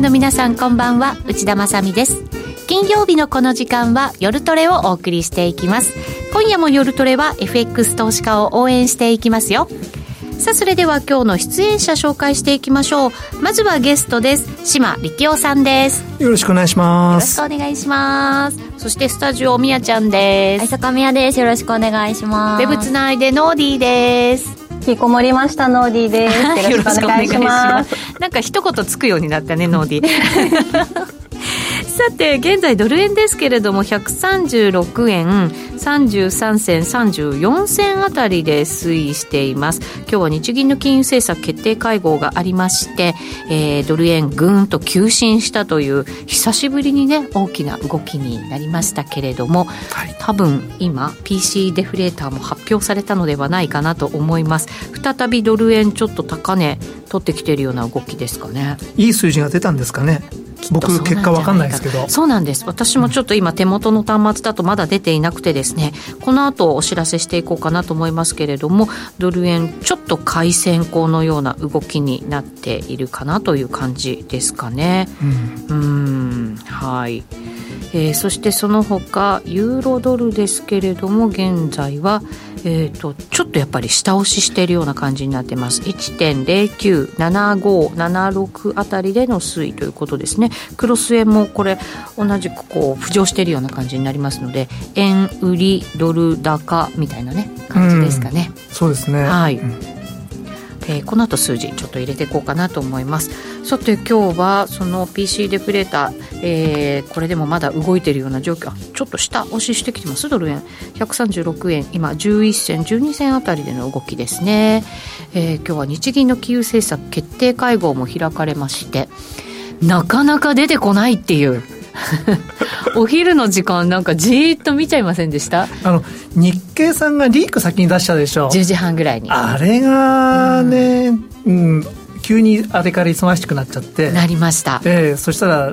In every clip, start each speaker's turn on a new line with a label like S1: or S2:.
S1: ナーの皆さんこんばんは。内田まさです。金曜日のこの時間は夜トレをお送りしていきます。今夜も夜トレは FX 投資家を応援していきますよ。さあそれでは今日の出演者紹介していきましょう。まずはゲストです。島力夫さんです。
S2: よろしくお願いします。
S1: よろしくお願いします。そしてスタジオみやちゃんです。
S3: はい坂宮です。よろしくお願いします。
S1: ウェブつないでノーディーです。
S4: 引きこもりましたノーディーで す。よろしくお願いします。
S1: なんか一言つくようになったねノーディー さて現在ドル円ですけれども136円33銭34銭あたりで推移しています。今日は日銀の金融政策決定会合がありまして、えー、ドル円ぐーんと急進したという久しぶりにね大きな動きになりましたけれども、はい、多分今 PC デフレーターも発表されたのではないかなと思います。再びドル円ちょっと高値取ってきているような動きですかね。
S2: いい数字が出たんですかね僕結果わかんないですけど。
S1: そうなんです。私もちょっと今手元の端末だとまだ出ていなくてですね。この後お知らせしていこうかなと思いますけれどもドル円ちょっと買い先行のような動きになっているかなという感じですかね。うん。はい。えー、そしてその他ユーロドルですけれども現在はえーと、ちょっとやっぱり下押ししているような感じになってます。1.097576あたりでの推移ということですね。クロス円もこれ同じくこう浮上しているような感じになりますので円売りドル高みたいなね感じですかね、
S2: うん、そうですね。
S1: はい、うんえー、この後数字ちょっと入れていこうかなと思います。さて今日はその PC デフレーター、えー、これでもまだ動いているような状況。ちょっと下押ししてきてます？ドル円。136円。今11銭12銭あたりでの動きですね、えー、今日は日銀の金融政策決定会合も開かれましてなかなか出てこないっていう。お昼の時間なんかじーっと見ちゃいませんでした？
S2: あの日経さんがリーク先に出したでしょ。
S1: 10時半ぐらいに。
S2: あれがね、うん、うん、急にあれから忙しくなっちゃって。
S1: なりました。
S2: ええー、そしたら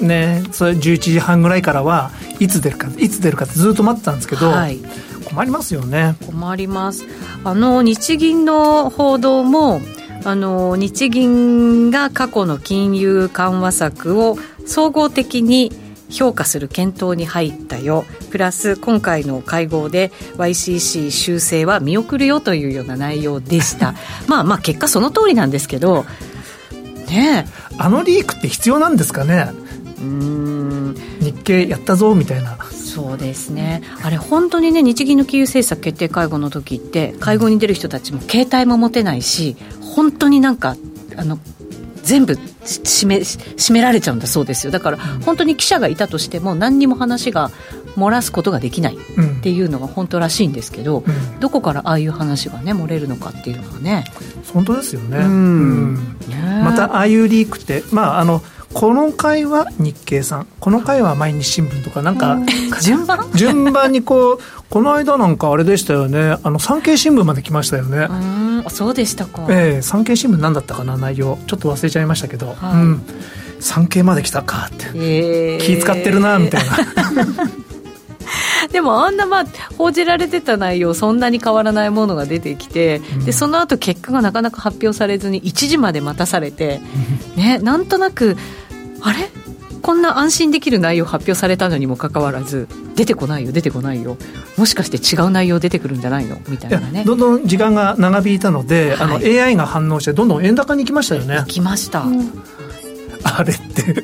S2: ねそれ11時半ぐらいからはいつ出るかいつ出るかってずっと待ってたんですけど、はい、困りますよね。
S1: 困ります。あの日銀の報道もあの日銀が過去の金融緩和策を総合的に評価する検討に入ったよ。プラス今回の会合で YCC 修正は見送るよというような内容でした。まあまあ結果その通りなんですけど。ね
S2: あのリークって必要なんですかね？うん。日経やったぞみたいな。
S1: そうですね。あれ本当にね日銀の金融政策決定会合の時って会合に出る人たちも携帯も持てないし本当になんかあの全部締め締められちゃうんだそうですよ。だから本当に記者がいたとしても何にも話が漏らすことができないっていうのが本当らしいんですけど、うん、どこからああいう話がね漏れるのかっていうのはね。
S2: 本当ですよね、うん、またああいうリークってまああのこの回は日経さん。この回は毎日新聞とかなんか
S1: 順番？
S2: 順番にこうこの間なんかあれでしたよね。あの産経新聞まで来ましたよね。
S1: そうでしたか。
S2: ええー、産経新聞何だったかな？内容。ちょっと忘れちゃいましたけど、はい、うん。産経まで来たかって、えー、気使ってるなみたいな。
S1: でもあんなまあ報じられてた内容そんなに変わらないものが出てきて、うん、でその後結果がなかなか発表されずに1時まで待たされて、ね、なんとなくあれ？こんな安心できる内容発表されたのにもかかわらず出てこないよ出てこないよ。もしかして違う内容出てくるんじゃないの？みたいなね。
S2: どんどん時間が長引いたので、はい、あの AI が反応してどんどん円高に行きましたよね。
S1: 行きました、うん、
S2: あれって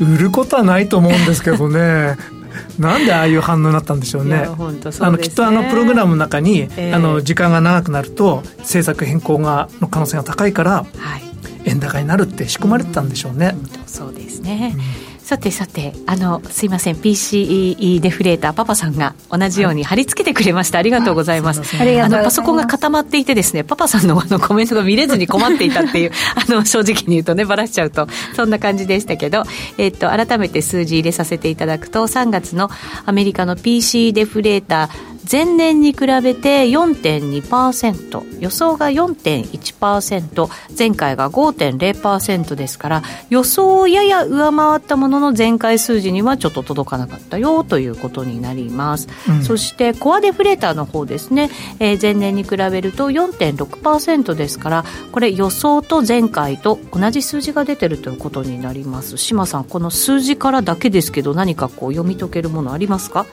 S2: 売ることはないと思うんですけどね。なんでああいう反応になったんでしょうね。うね。あのきっとあのプログラムの中に、えー、あの時間が長くなると政策変更がの可能性が高いから、はい、円高になるって仕込まれてたんでしょうね。
S1: うん、そうですね。うん。さてさてあのすいません。PCE デフレーターパパさんが同じように貼り付けてくれました、ありがとうございます。あのパソコンが固まっていてですねパパさんのあのコメントが見れずに困っていたっていう あの正直に言うとねばらしちゃうとそんな感じでしたけど、えっと、改めて数字入れさせていただくと3月のアメリカの PC デフレーター前年に比べて4.2%予想が4.1%前回が5.0%ですから予想をやや上回ったものの前回数字にはちょっと届かなかったよということになります、うん、そしてコアデフレーターの方ですね、えー、前年に比べると4.6%ですからこれ予想と前回と同じ数字が出てるということになります。島さんこの数字からだけですけど何かこう読み解けるものありますか？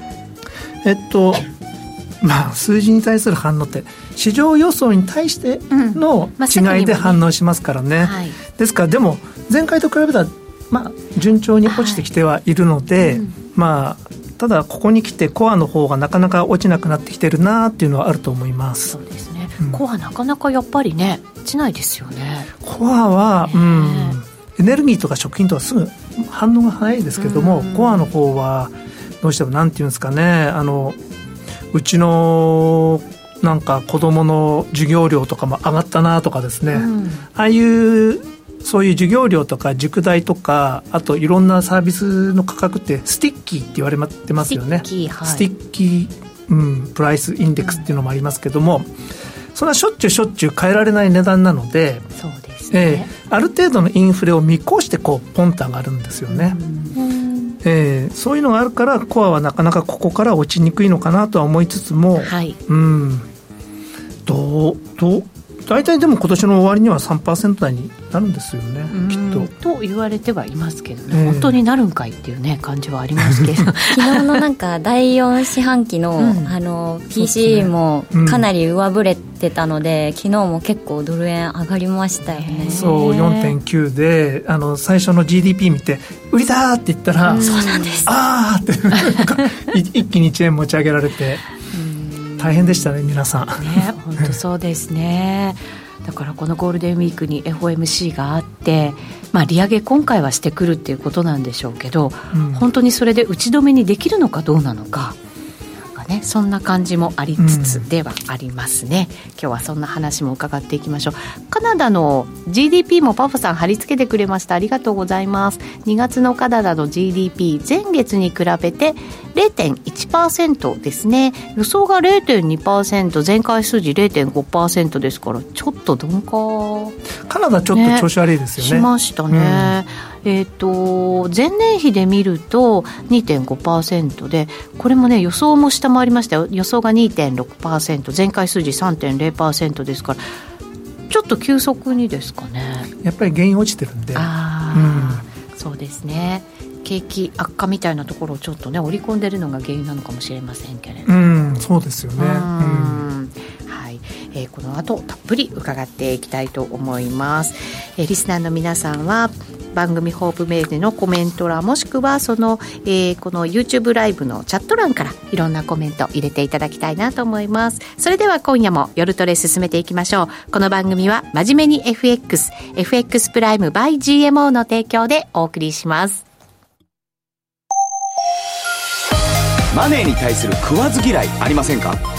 S2: えっとまあ、数字に対する反応って市場予想に対しての違いで反応しますからね。うんまあねはい、ですからでも前回と比べたら、まあ、順調に落ちてきてはいるので、はい。うん、まあただここに来てコアの方がなかなか落ちなくなってきてるなっていうのはあると思います。
S1: そうですね、うん、コアなかなかやっぱりね落ちないですよね。
S2: コアは、うん、エネルギーとか食品とかすぐ反応が早いですけども、コアの方はどうしてもなんていうんですかねあのうちのなんか子供の授業料とかも上がったなとかですね、うん、ああいうそういう授業料とか塾代とかあといろんなサービスの価格って sticky って言われてますよね。
S1: sticky、はい、
S2: sticky、うん、 price index っていうのもありますけども、うん、そんなしょっちゅうしょっちゅう変えられない値段なので
S1: そうですね、
S2: えー、ある程度のインフレを見越してこうポンと上がるんですよね、うんえー、そういうのがあるからコアはなかなかここから落ちにくいのかなとは思いつつも、
S1: はい、
S2: うん。どうどう大体でも今年の終わりには3%台になるんですよねきっ
S1: と。と言われてはいますけどね、えー、本当になるんかいっていうね感じはありますけど。昨
S3: 日のなんか第4四半期の,、うん、あの PC もかなり上振れてたので、うん、昨日も結構ドル円上がりましたよね。
S2: そう4.9であの最初の GDP 見て売りだって言ったら、
S1: うん、そうなんです
S2: ああって一気に1円持ち上げられて。大変でしたね皆さん。
S1: ね本当そうですね。だからこのゴールデンウィークに FOMC があって、まあ、利上げ今回はしてくるっていうことなんでしょうけど、うん、本当にそれで打ち止めにできるのかどうなのか。ね、そんな感じもありつつではありますね、うん、今日はそんな話も伺っていきましょう。カナダの GDP もパパさん貼り付けてくれました。ありがとうございます。2月のカナダの GDP 前月に比べて0.1%ですね。予想が0.2%前回数字0.5%ですからちょっと鈍化
S2: カナダちょっと調子悪いですよね、
S1: ねしましたね、うん、えっ、ー、と前年比で見ると2.5%でこれもね予想も下回りましたよ。予想が2.6%前回数字3.0%ですからちょっと急速にですかね。
S2: やっぱり原因落ちてるんで。
S1: ああ、うん、そうですね。景気悪化みたいなところをちょっとね織り込んでるのが原因なのかもしれませんけれど
S2: うんそうですよね。うん。
S1: はいえー、この後たっぷり伺っていきたいと思います、えー、リスナーの皆さんは番組ホームページのコメント欄もしくはその、えー、この YouTube ライブのチャット欄からいろんなコメント入れていただきたいなと思います。それでは今夜も夜トレ進めていきましょう。この番組は真面目に FXFX プライム by GMO の提供でお送りします。
S5: マネーに対する食わず嫌いありませんか？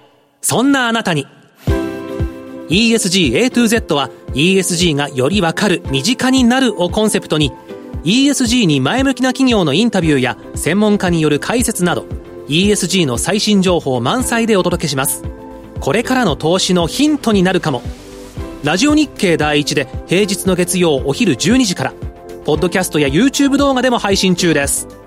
S6: そんなあなたに。ESG A to Z は ESG がよりわかる身近になるをコンセプトに ESG に前向きな企業のインタビューや専門家による解説など ESG の最新情報満載でお届けします。これからの投資のヒントになるかも。ラジオ日経第一で平日の月曜お昼12時からポッドキャストや YouTube 動画でも配信中です。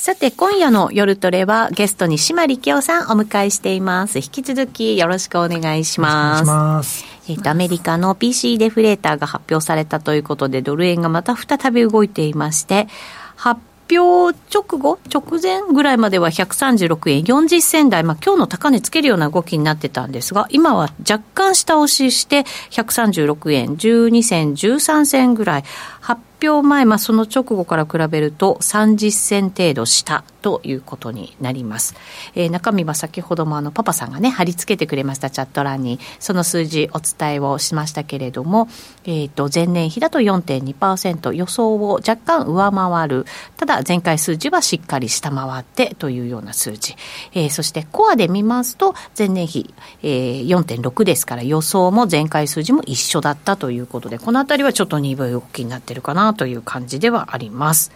S1: さて、今夜の夜トレはゲストに島力夫さんお迎えしています。引き続きよろしくお願いします。
S2: ます。
S1: えっ、と、アメリカの PC デフレーターが発表されたということで、ドル円がまた再び動いていまして、発表直後、直前ぐらいまでは136円。40銭台、まあ今日の高値つけるような動きになってたんですが、今は若干下押しして、136円。12銭13銭ぐらい、発表前、まあ、その直後から比べると30銭程度下ということになります。えー、中身は先ほどもあのパパさんがね貼り付けてくれましたチャット欄に。その数字お伝えをしましたけれども、えー、と前年比だと4.2%予想を若干上回る。ただ前回数字はしっかり下回ってというような数字、えー、そしてコアで見ますと前年比、えー、4.6ですから予想も前回数字も一緒だったということでこのあたりはちょっと鈍い動きになってるかなという感じではあります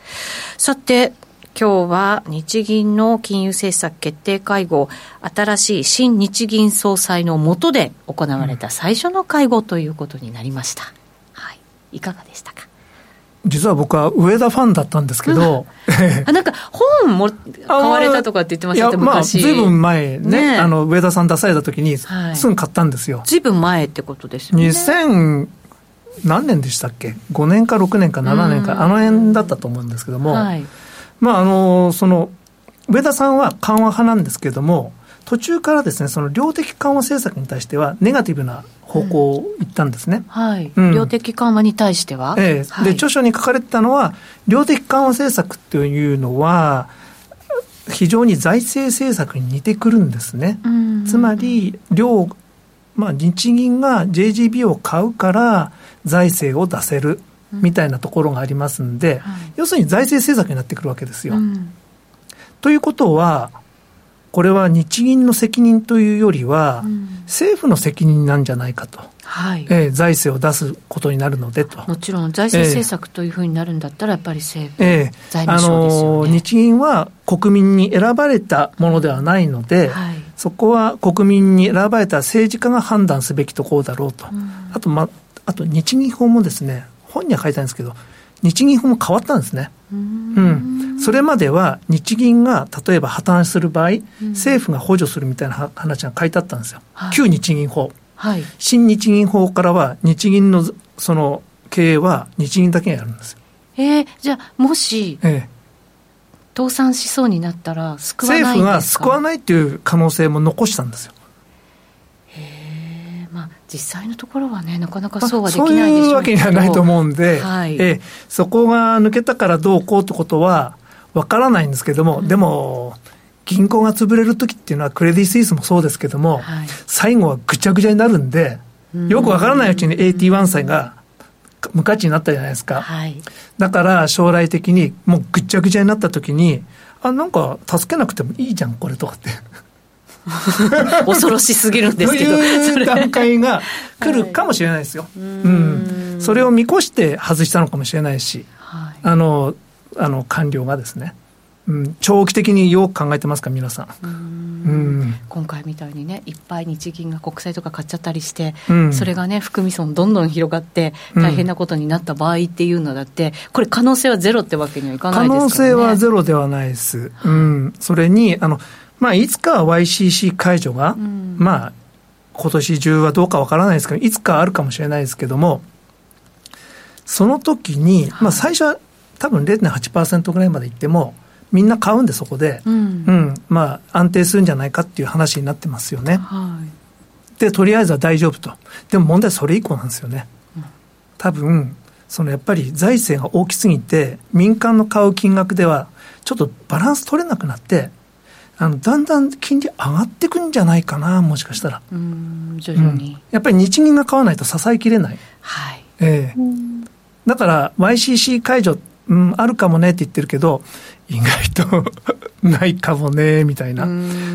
S1: さて今日は日銀の金融政策決定会合、新しい新日銀総裁の下で行われた最初の会合ということになりました。はい。いかがでしたか？
S2: 実は僕は上田ファンだったんですけど、
S1: あなんか本も買われたとかって言ってました
S2: ね、まあ、ずいぶん前ね、ねあの上田さん出された時に、すぐ買ったんですよ。
S1: ずいぶん前ってことですよね。
S2: 2000何年でしたっけ ?5 年か6年か7年か、あの辺だったと思うんですけども、はい。まあ、あの、その、上田さんは緩和派なんですけれども、途中からですね、その量的緩和政策に対しては、ネガティブな方向を言ったんですね。うん、
S1: はい、うん、量的緩和に対しては、
S2: ええ、はい、で、著書に書かれてたのは、量的緩和政策というのは、非常に財政政策に似てくるんですね。つまり、量、まあ、日銀が JGB を買うから財政を出せる。みたいなところがありますんで、要するに財政政策になってくるわけですよ。ということは、これは日銀の責任というよりは、政府の責任なんじゃないかと、はい。えー、財政を出すことになるのでと。
S1: もちろん、財政政策というふうになるんだったら、やっぱり政府、えー、財務省ですよ、
S2: ね、日銀は国民に選ばれたものではないので、はい、そこは国民に選ばれた政治家が判断すべきところだろうと、うん、あと、ま、あと日銀法もですね、本には書いてあるんですけど、日銀法も変わったんですね。うん、それまでは日銀が例えば破綻する場合、政府が補助するみたいな話が書いてあったんですよ。はい、旧日銀法、はい。新日銀法からは日銀のその経営は日銀だけがやるんですよ。
S1: えー、じゃあもし、ええ、倒産しそうになったら救わない
S2: 政府が救わないっていう可能性も残したんですよ。
S1: 実際のところはね、なかなかそうはできないでしょう、
S2: そういうわけにはないと思うんで、はい、えそこが抜けたからどうこうってことはわからないんですけども、うん、でも、銀行が潰れるときっていうのは、クレディ・スイスもそうですけども、はい、最後はぐちゃぐちゃになるんで、よくわからないうちに AT1 債が無価値になったじゃないですか。はい、だから将来的にもうぐちゃぐちゃになったときに、あ、なんか助けなくてもいいじゃん、これとかって。
S1: 恐ろしすぎるんですけど。
S2: そういう段階が来るかもしれないですよ。はい、うん。それを見越して外したのかもしれないし、はい、あの、あの、官僚がですね。うん、長期的によく考えてますか、皆さん。うん。
S1: 今回みたいにね、いっぱい日銀が国債とか買っちゃったりして、うん、それがね、含み損どんどん広がって、大変なことになった場合っていうのだって、これ、可能性はゼロってわけにはいかないですか、ね、可能
S2: 性はゼロではないです。うん、それにあのまあ、いつかは YCC 解除が、うん、まあ、今年中はどうかわからないですけど、いつかあるかもしれないですけども、その時に、まあ、最初は多分0.8%ぐらいまでいっても、みんな買うんで、そこで、うん、うん、まあ、安定するんじゃないかっていう話になってますよね。はい、で、とりあえずは大丈夫と。でも問題はそれ以降なんですよね。多分、そのやっぱり財政が大きすぎて、民間の買う金額では、ちょっとバランス取れなくなって、あのだんだん金利上がっていくんじゃないかな、もしかしたら。
S1: 徐々に、うん、
S2: やっぱり日銀が買わないと支えきれない。はい。ええー、だから YCC 解除、うん、あるかもねって言ってるけど、意外とないかもね、みたいな。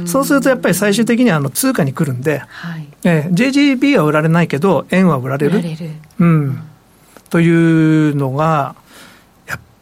S2: そうするとやっぱり最終的にはあの通貨に来るんで、はいえー、JGB は売られないけど、円は売られる。売られる。うん。というのが、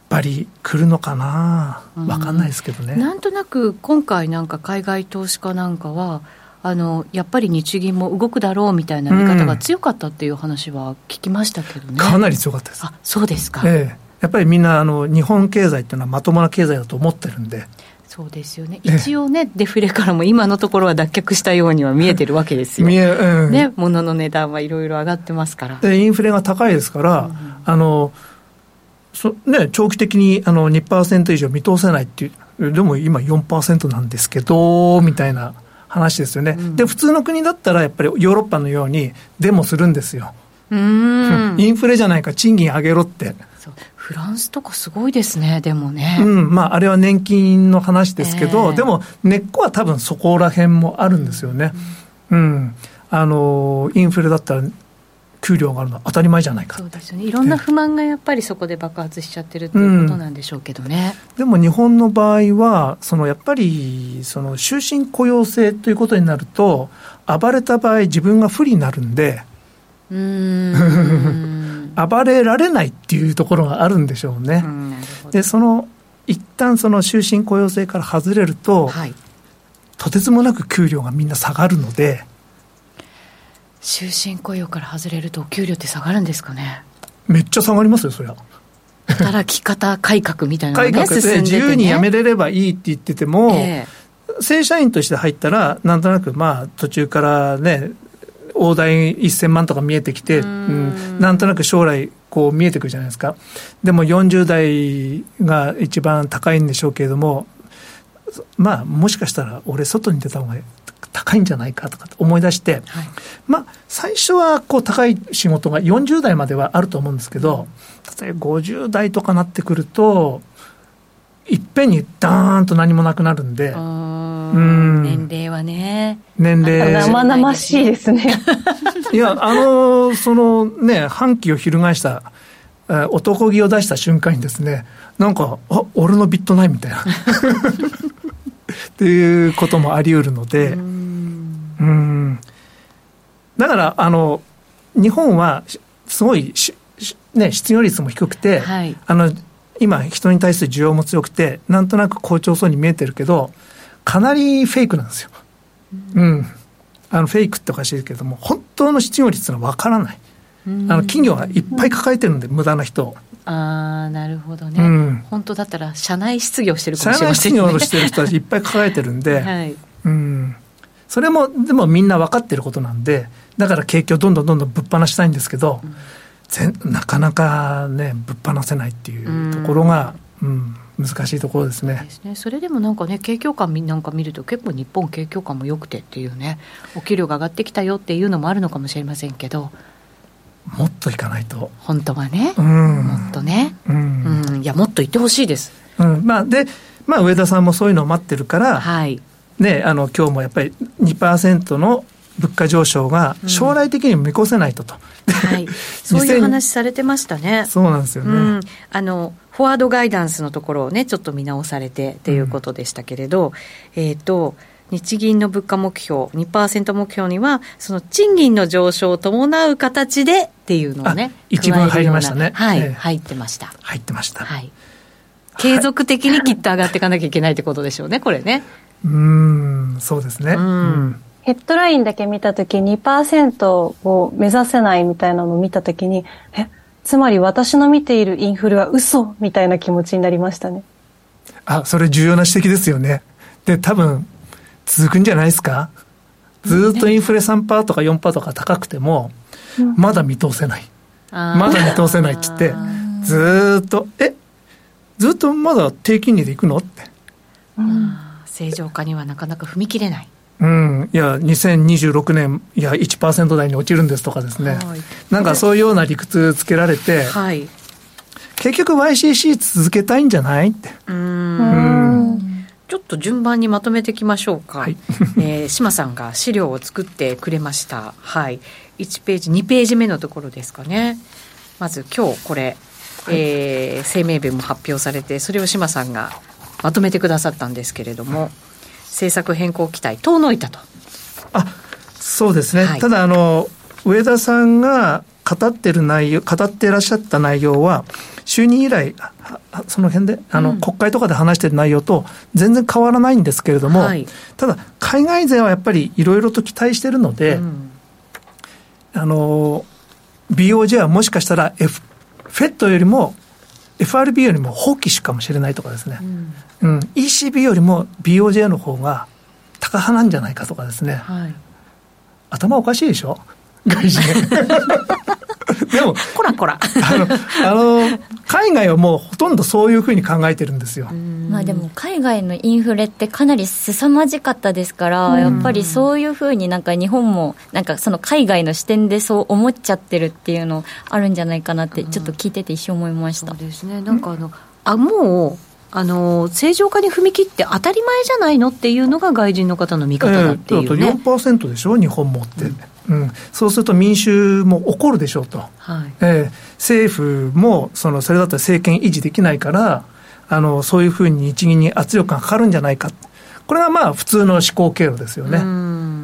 S2: ぱり来るのかな、分かんないですけどね、
S1: うん、なんとなく今回、なんか海外投資家なんかは、あのやっぱり日銀も動くだろうみたいな見方が強かったっていう話は聞きましたけどね、うん、
S2: かなり強かったです。
S1: あそうですか、
S2: ええ、やっぱりみんなあの日本経済っていうのはまともな経済だと思ってるんで。
S1: そうですよね。一応ね、デフレからも今のところは脱却したようには見えてるわけですよ、見えうん、ね、物の値段はいろいろ上がってますから。
S2: でインフレが高いですから、うん、あのそね、長期的にあの2%以上見通せないっていう、でも今4%なんですけど、みたいな話ですよね、うん、で、普通の国だったら、やっぱりヨーロッパのようにデモするんですよ。うん。インフレじゃないか、賃金上げろって。
S1: フランスとかすごいですね、でもね。
S2: うん、まあ、あれは年金の話ですけど、えー、でも、根っこは多分そこら辺もあるんですよね。うん、うん、あの、インフレだったら、給料があるのは当たり前じゃないか。
S1: そうですよね。いろんな不満がやっぱりそこで爆発しちゃってるっていうことなんでしょうけどね、
S2: うん、でも日本の場合はそのやっぱりその終身雇用制ということになると暴れた場合自分が不利になるんで。うん 暴れられないっていうところがあるんでしょうね、うでその一旦その終身雇用制から外れると、はい、とてつもなく給料がみんな下がるので
S1: 終身雇用から外れるとお給料って下がるんですかね。
S2: めっちゃ下がりますよそりゃ。
S1: 働き方改革みたいなの
S2: が、ね、改革で自由に辞めれればいいって言ってても、えー、正社員として入ったらなんとなくまあ途中からね大台1000万とか見えてきて、うん、なんとなく将来こう見えてくるじゃないですかでも40代が一番高いんでしょうけれどもまあもしかしたら俺外に出た方が高いんじゃないかとか思い出して、はい、まあ、最初はこう高い仕事が40代まではあると思うんですけど、例えば50代とかなってくると、いっぺんにダーンと何もなくなるんで、う
S1: ん年齢はね。
S2: 年齢。
S4: 生々しいですね。
S2: いや、あの、そのね、反旗を翻した、男気を出した瞬間にですね、なんか、あ、俺のビットないみたいな。っていうこともあり得るので、うんだからあの日本はすごいね、失業率も低くて、はい、あの今、人に対する需要も強くて、なんとなく好調そうに見えてるけど、かなりフェイクなんですよ。うん、あのフェイクっておかしいけれども、本当の失業率は分からない。あの企業がいっぱい抱えてるんで、無駄な人を。
S1: ああなるほどね、うん、本当だったら社内失業してるかもしれませ
S2: んね。社内失業してる人たちいっぱい抱えてるんで、はい、うん、それもでもみんな分かってることなんでだから景気をどんどんどんどんぶっ放したいんですけど、うん、なかなかねぶっ放せないっていうところが、うん、難しいところですね。
S1: ですね。それでもなんかね景況感なんか見ると結構日本景況感も良くてっていうねお給料が上がってきたよっていうのもあるのかもしれませんけど。
S2: もっといかないと。
S1: 本当はね、うん、もっとね、うん、うん、いやもっと言ってほしいです、
S2: うん。まあ、で、まあ、上田さんもそういうのを待ってるから、はい。ね、あの今日もやっぱり2%の物価上昇が将来的に見越せないとと、
S1: うん、はい、そういう話されてましたね。
S2: そうなんですよね、うん、
S1: あのフォワードガイダンスのところをねちょっと見直されてっていうことでしたけれど、うん、えっ、ー、と日銀の物価目標2%目標にはその賃金の上昇を伴う形でっていうのをね
S2: 一文入りましたね。
S1: はい、えー、入ってました。
S2: 入ってました。
S1: はい。継続的にきっと上がっていかなきゃいけないってことでしょうねこれね。
S2: うんそうですね。うん
S4: ヘッドラインだけ見たとき2%を目指せないみたいなのを見たときにえつまり私の見ているインフレは嘘みたいな気持ちになりましたね。
S2: あそれ重要な指摘ですよね。で多分続くんじゃないですか？ずっとインフレ3%とか4%とか高くても、まだ見通せない。まだ見通せないっつって、ずっと、えずっとまだ低金利でいくの？って。
S1: 正常化にはなかなか踏み切れない。
S2: うん、いや、2026年、いや、1%台に落ちるんですとかですね、はい、なんかそういうような理屈つけられて、はい、結局 YCC 続けたいんじゃないって。うん
S1: ちょっと順番にまとめていきましょうか。はい、えー、島さんが資料を作ってくれました。はい。1ページ、2ページ目のところですかね。まず今日これ、はい、えー、声明文も発表されて、それを島さんがまとめてくださったんですけれども、政策変更期待、遠のいたと。
S2: あ、そうですね。はい、ただ、あの、上田さんが語ってる内容、語っていらっしゃった内容は、就任以来、その辺で、あの、うん、国会とかで話してる内容と全然変わらないんですけれども、はい、ただ、海外勢はやっぱりいろいろと期待してるので、うん、あの、BOJ はもしかしたら、F、FED よりも、FRB よりも放棄しかもしれないとかですね、うん、うん、ECB よりも BOJ の方が高派なんじゃないかとかですね、はい、頭おかしいでしょ？外人
S1: でも、こらこら。
S2: あの、あの、海外はもうほとんどそういうふうに考えてるんですよ。
S3: まあでも、海外のインフレってかなり凄まじかったですから、やっぱりそういうふうになんか日本も、なんかその海外の視点でそう思っちゃってるっていうのあるんじゃないかなって、ちょっと聞いてて一瞬思いました。
S1: そうですね。なんかあの、あ、もう、あの正常化に踏み切って当たり前じゃないのっていうのが外人の方の見方だっていうね、えー、
S2: 4%でしょ日本もって、うん、うん、そうすると民衆も怒るでしょうと、はい。えー、政府もそのそれだったら政権維持できないからあのそういうふうに日銀に圧力がかかるんじゃないか。これがまあ普通の思考経路ですよね。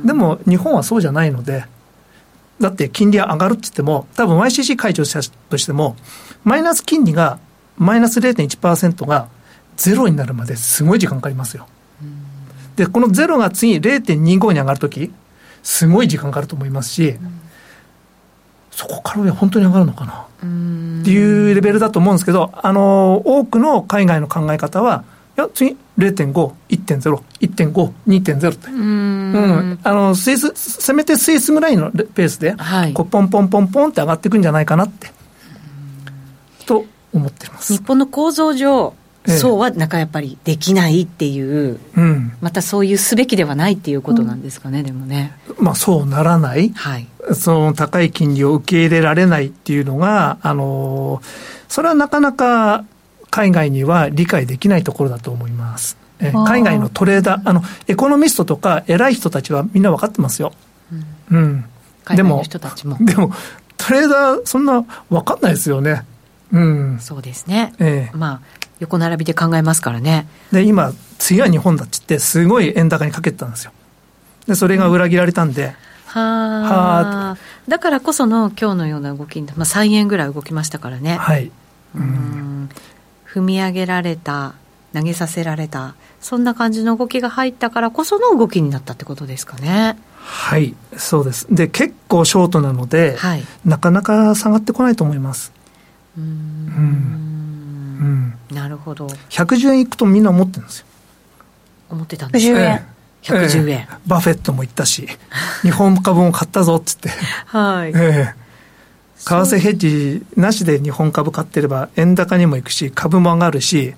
S2: でも日本はそうじゃないのでだって金利は上がるって言っても多分 YCC 解除したとしてもマイナス金利がマイナス0.1%がゼロになるまですごい時間かかりますよ。で、このゼロが次0.25に上がるとき、すごい時間かかると思いますし、そこから上本当に上がるのかな。っていうレベルだと思うんですけど、あの、多くの海外の考え方は、いや、次、0.5、1.0、1.5、2.0って。うん。うん。あの、スイス、せめてスイスぐらいのペースで、はい、こうポンポンポンポンって上がっていくんじゃないかなって、と思ってます。
S1: 日本の構造上、そうはなんかやっぱりできないっていう、うん、またそういうすべきではないっていうことなんですかね、うん、でもね。
S2: まあそうならない、はい、その高い金利を受け入れられないっていうのが、あのそれはなかなか海外には理解できないところだと思います。え海外のトレーダー、あの、エコノミストとか偉い人たちはみんな分かってますよ。
S1: うん。うん、でも、
S2: でも、トレーダーそんな分かんないですよね。うん。
S1: そうですね。ええ、まあ、横並びで考えますからね。
S2: で、今、次は日本だっつって、すごい円高にかけてたんですよ。で、それが裏切られたんで、
S1: はあ。だからこその今日のような動き、まあ、3円ぐらい動きましたからね。
S2: はい。
S1: うん。踏み上げられた、投げさせられた、そんな感じの動きが入ったからこその動きになったってことですかね。
S2: はい、そうです。で、結構ショートなので、はい、なかなか下がってこないと思います。うん。うん
S1: うん、なるほど。
S2: 110円いくとみんな思ってるんですよ。
S1: 思ってたんですよ、
S3: え
S1: 110円、え。
S2: ー、バフェットも言ったし 日本株も買ったぞっつって。はい、えー、為替ヘッジなしで日本株買ってれば円高にもいくし株も上がるし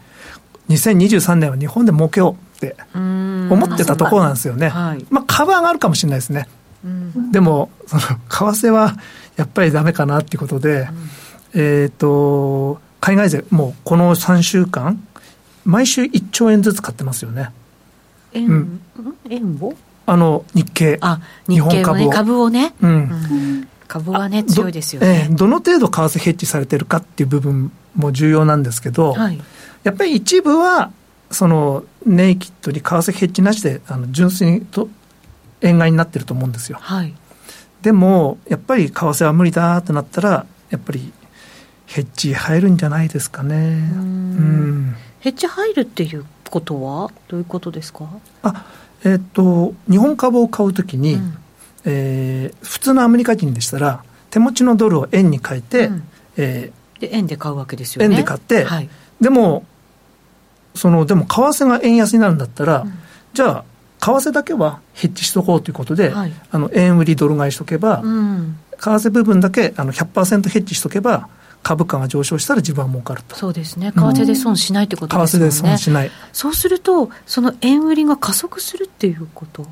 S2: 2023年は日本で儲けようって思ってたところなんですよね、はい、まあ株上がるかもしれないですね、でもその為替はやっぱりダメかなっていうことで、うん、えっ、と海外勢、もうこの3週間、毎週1兆円ずつ買ってますよね。
S1: 円、うん、円を？
S2: あの日経、
S1: あ日本株を、ね、株をね、うん、株はね、強いですよね、
S2: えー、どの程度為替ヘッジされてるかっていう部分も重要なんですけど、はい、やっぱり一部は、そのネイキッドに為替ヘッジなしで、あの純粋にと円買いになってると思うんですよ。はい、でも、やっぱり為替は無理だってなったら、やっぱりヘッジ入るんじゃないですかね。うん、
S1: ヘッジ入るっていうことは？どういうことですか？
S2: あ、えっ、ー、と日本株を買うときに、うん、えー、普通のアメリカ人でしたら手持ちのドルを円に変えて、うん、
S1: えー、で円で買うわけですよね。
S2: 円で買って、はい、でもそのでも為替が円安になるんだったら、うん、じゃあ為替だけはヘッジしとこうということで、はい、あの円売りドル買いしとけば、為替部分だけあの100%ヘッジしとけば株価が上昇したら自分は儲かると。
S1: そうですね。為替で損しないってことですね。為替で損
S2: しない。
S1: そうすると、その円売りが加速するっていうこと？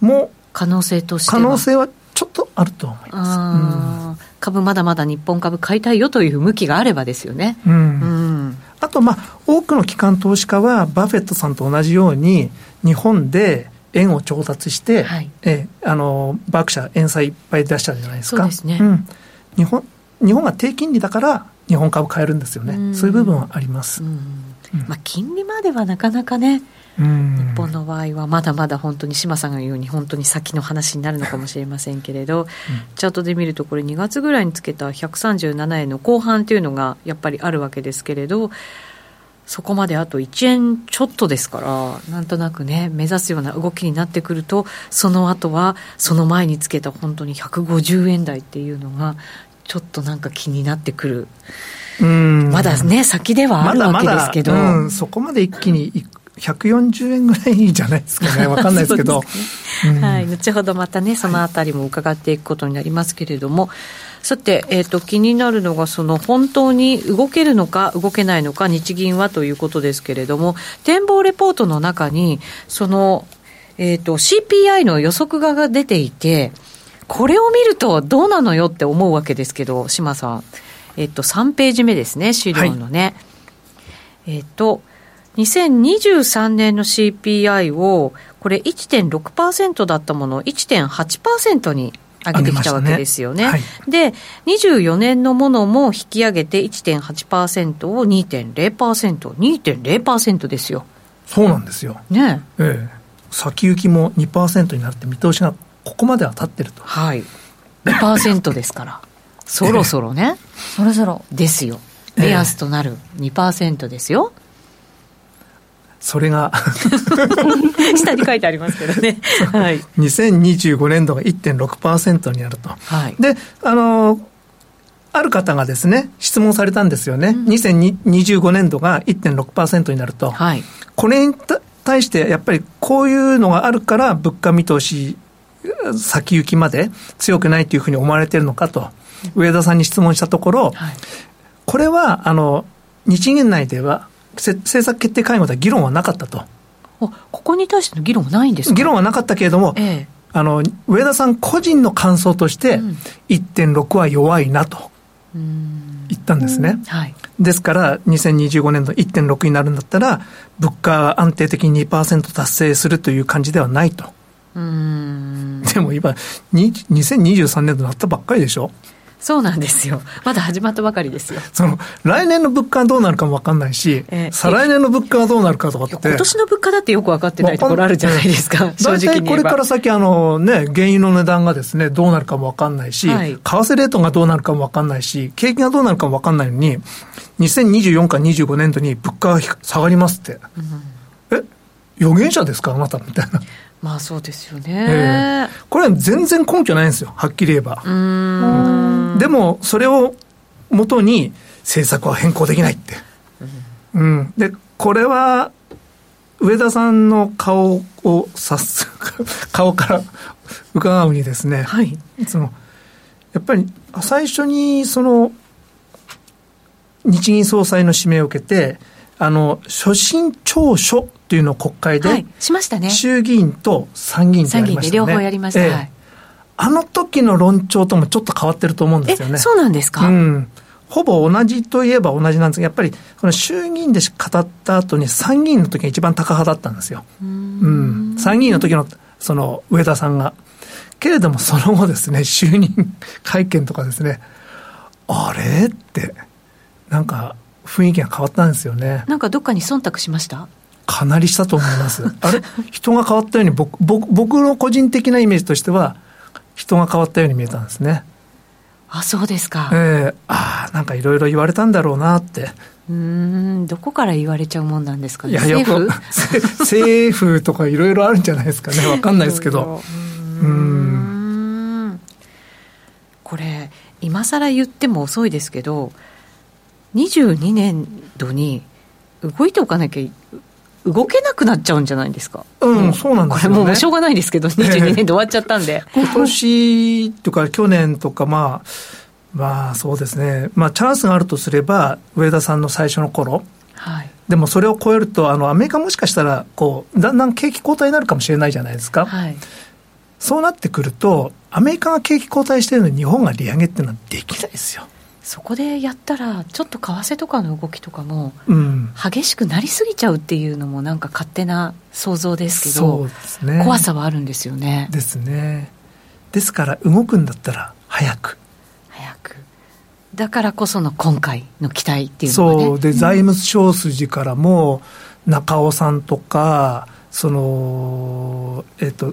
S2: も
S1: 可能性として
S2: は可能性はちょっとあると思いま
S1: す。株まだまだ日本株買いたいよという向きがあればですよね。うん。う
S2: ん、あと、まあ、多くの機関投資家は、バフェットさんと同じように、日本で円を調達して、はい、えあのバークシャー、円債いっぱい出したじゃないですか。そうですね。うん、日本日本が低金利だから日本株買えるんですよね、そういう部分はあります、
S1: まあ、金利まではなかなかね、日本の場合はまだまだ本当に島さんが言うように本当に先の話になるのかもしれませんけれど、うん、チャートで見るとこれ2月ぐらいにつけた137円の後半というのがやっぱりあるわけですけれどそこまであと1円ちょっとですからなんとなくね目指すような動きになってくるとその後はその前につけた本当に150円台っていうのがちょっとなんか気になってくる。うん。まだね、先ではあるわけですけど。まだまだ。
S2: うん、そこまで一気に140円ぐらいじゃないですかね、わかんないですけど。
S1: ね。うん、はい、後ほどまたね、そのあたりも伺っていくことになりますけれども、さて、えーと、気になるのが、その本当に動けるのか、動けないのか、日銀はということですけれども、展望レポートの中に、その、えーと、CPI の予測が出ていて、これを見るとどうなのよって思うわけですけど、島さん、えっ、ー、と、3ページ目ですね、資料のね。はい、えっ、ー、と、2023年の CPI を、これ1.6%だったものを1.8%に上げてきたわけですよね。ねはい、で、24年のものも引き上げて1.8%を2.0%、2.0%ですよ。
S2: そうなんですよ。
S1: ね
S2: ええ。先行きも2%になって見通しがここまでは立ってると。
S1: はい。2%ですから。そろそろね。
S3: そろそろ。
S1: ですよ。目安となる2%ですよ。え
S2: それが
S1: 下に書いてありますけどね、はい、
S2: 2025年度が1.6%になると、
S1: はい、
S2: であのある方がですね質問されたんですよね、うん、2025年度が1.6%になると、
S1: はい、
S2: これに対してやっぱりこういうのがあるから物価見通し先行きまで強くないというふうに思われているのかと、上田さんに質問したところ、はい、これはあの日銀内では政策決定会合では議論はなかったと。
S1: ここに対しての議論はないんです
S2: 議論はなかったけれども、ええ、あの上田さん個人の感想として、1.6は弱いなと言ったんですね。
S1: はい、
S2: ですから、2025年度1.6になるんだったら、物価安定的に2%達成するという感じではないと。でも今、2023年度なったばっかりでしょ？
S1: そうなんですよ。まだ始まったばかりですよ。
S2: その、来年の物価はどうなるかも分かんないし、えー、再来年の物価はどうなるかとかって。
S1: 今年の物価だってよく分かってないところあるじゃないですか、正直
S2: にこれから先、あのね、原油の値段がですね、どうなるかも分かんないし、はい、為替レートがどうなるかも分かんないし、景気がどうなるかも分かんないのに、2024か25年度に物価が下がりますって。うん、え？予言者ですか？あなたみたいな。
S1: まあそうですよね、え
S2: ー、これは全然根拠ないんですよ、はっきり言えば。でも、それをもとに政策は変更できないって。うん、で、これは、上田さんの顔をさす、顔から 伺うにですね、
S1: はい、
S2: そのやっぱり最初にその日銀総裁の指名を受けて、あの、所信調書っていうのを国会で、はい、
S1: しましたね。
S2: 衆議院と参議院でやりましたね。
S1: 両方やりました、えはい、
S2: あの時の論調ともちょっと変わってると思うんですよね。
S1: そうなんですか？
S2: うん。ほぼ同じといえば同じなんですが、やっぱりこの衆議院で語った後に参議院の時が一番高派だったんですよ。うんうん、参議院の時のその上田さんが。けれどもその後ですね、就任会見とかですね、あれ？って、なんか雰囲気が変わったんですよね。
S1: なんかどっかに忖度しました？
S2: かなりしたと思います。あれ？人が変わったように僕、僕、僕の個人的なイメージとしては、人が変わったように見えたんですね。
S1: あ、そうですか。
S2: ええー、ああ、なんかいろいろ言われたんだろうなって。
S1: うん、どこから言われちゃうもんなんですかね？
S2: いや、よく、政府？とかいろいろあるんじゃないですかね。わかんないですけど。うん。
S1: これ、今更言っても遅いですけど、22年度に動いておかなきゃ動けなくなっちゃうんじゃないですか。
S2: うん、そうなんです
S1: よ、ね、これもうしょうがないですけど、22年で終わっちゃったんで。
S2: 今年とか去年とか、まあ、まあそうですね、まあチャンスがあるとすれば、上田さんの最初の頃、
S1: はい、
S2: でもそれを超えると、あのアメリカもしかしたらこう、だんだん景気後退になるかもしれないじゃないですか。
S1: はい、
S2: そうなってくると、アメリカが景気後退してるのに日本が利上げっていうのはできないですよ。
S1: そこでやったらちょっと為替とかの動きとかも激しくなりすぎちゃうっていうのもなんか勝手な想像ですけどね。怖さはあるんですよね。
S2: ですね。ですから動くんだったら早く。
S1: 早く。だからこその今回の期待っていう
S2: のが、ね、そう。で財務省筋からも中尾さんとかそのえっ、と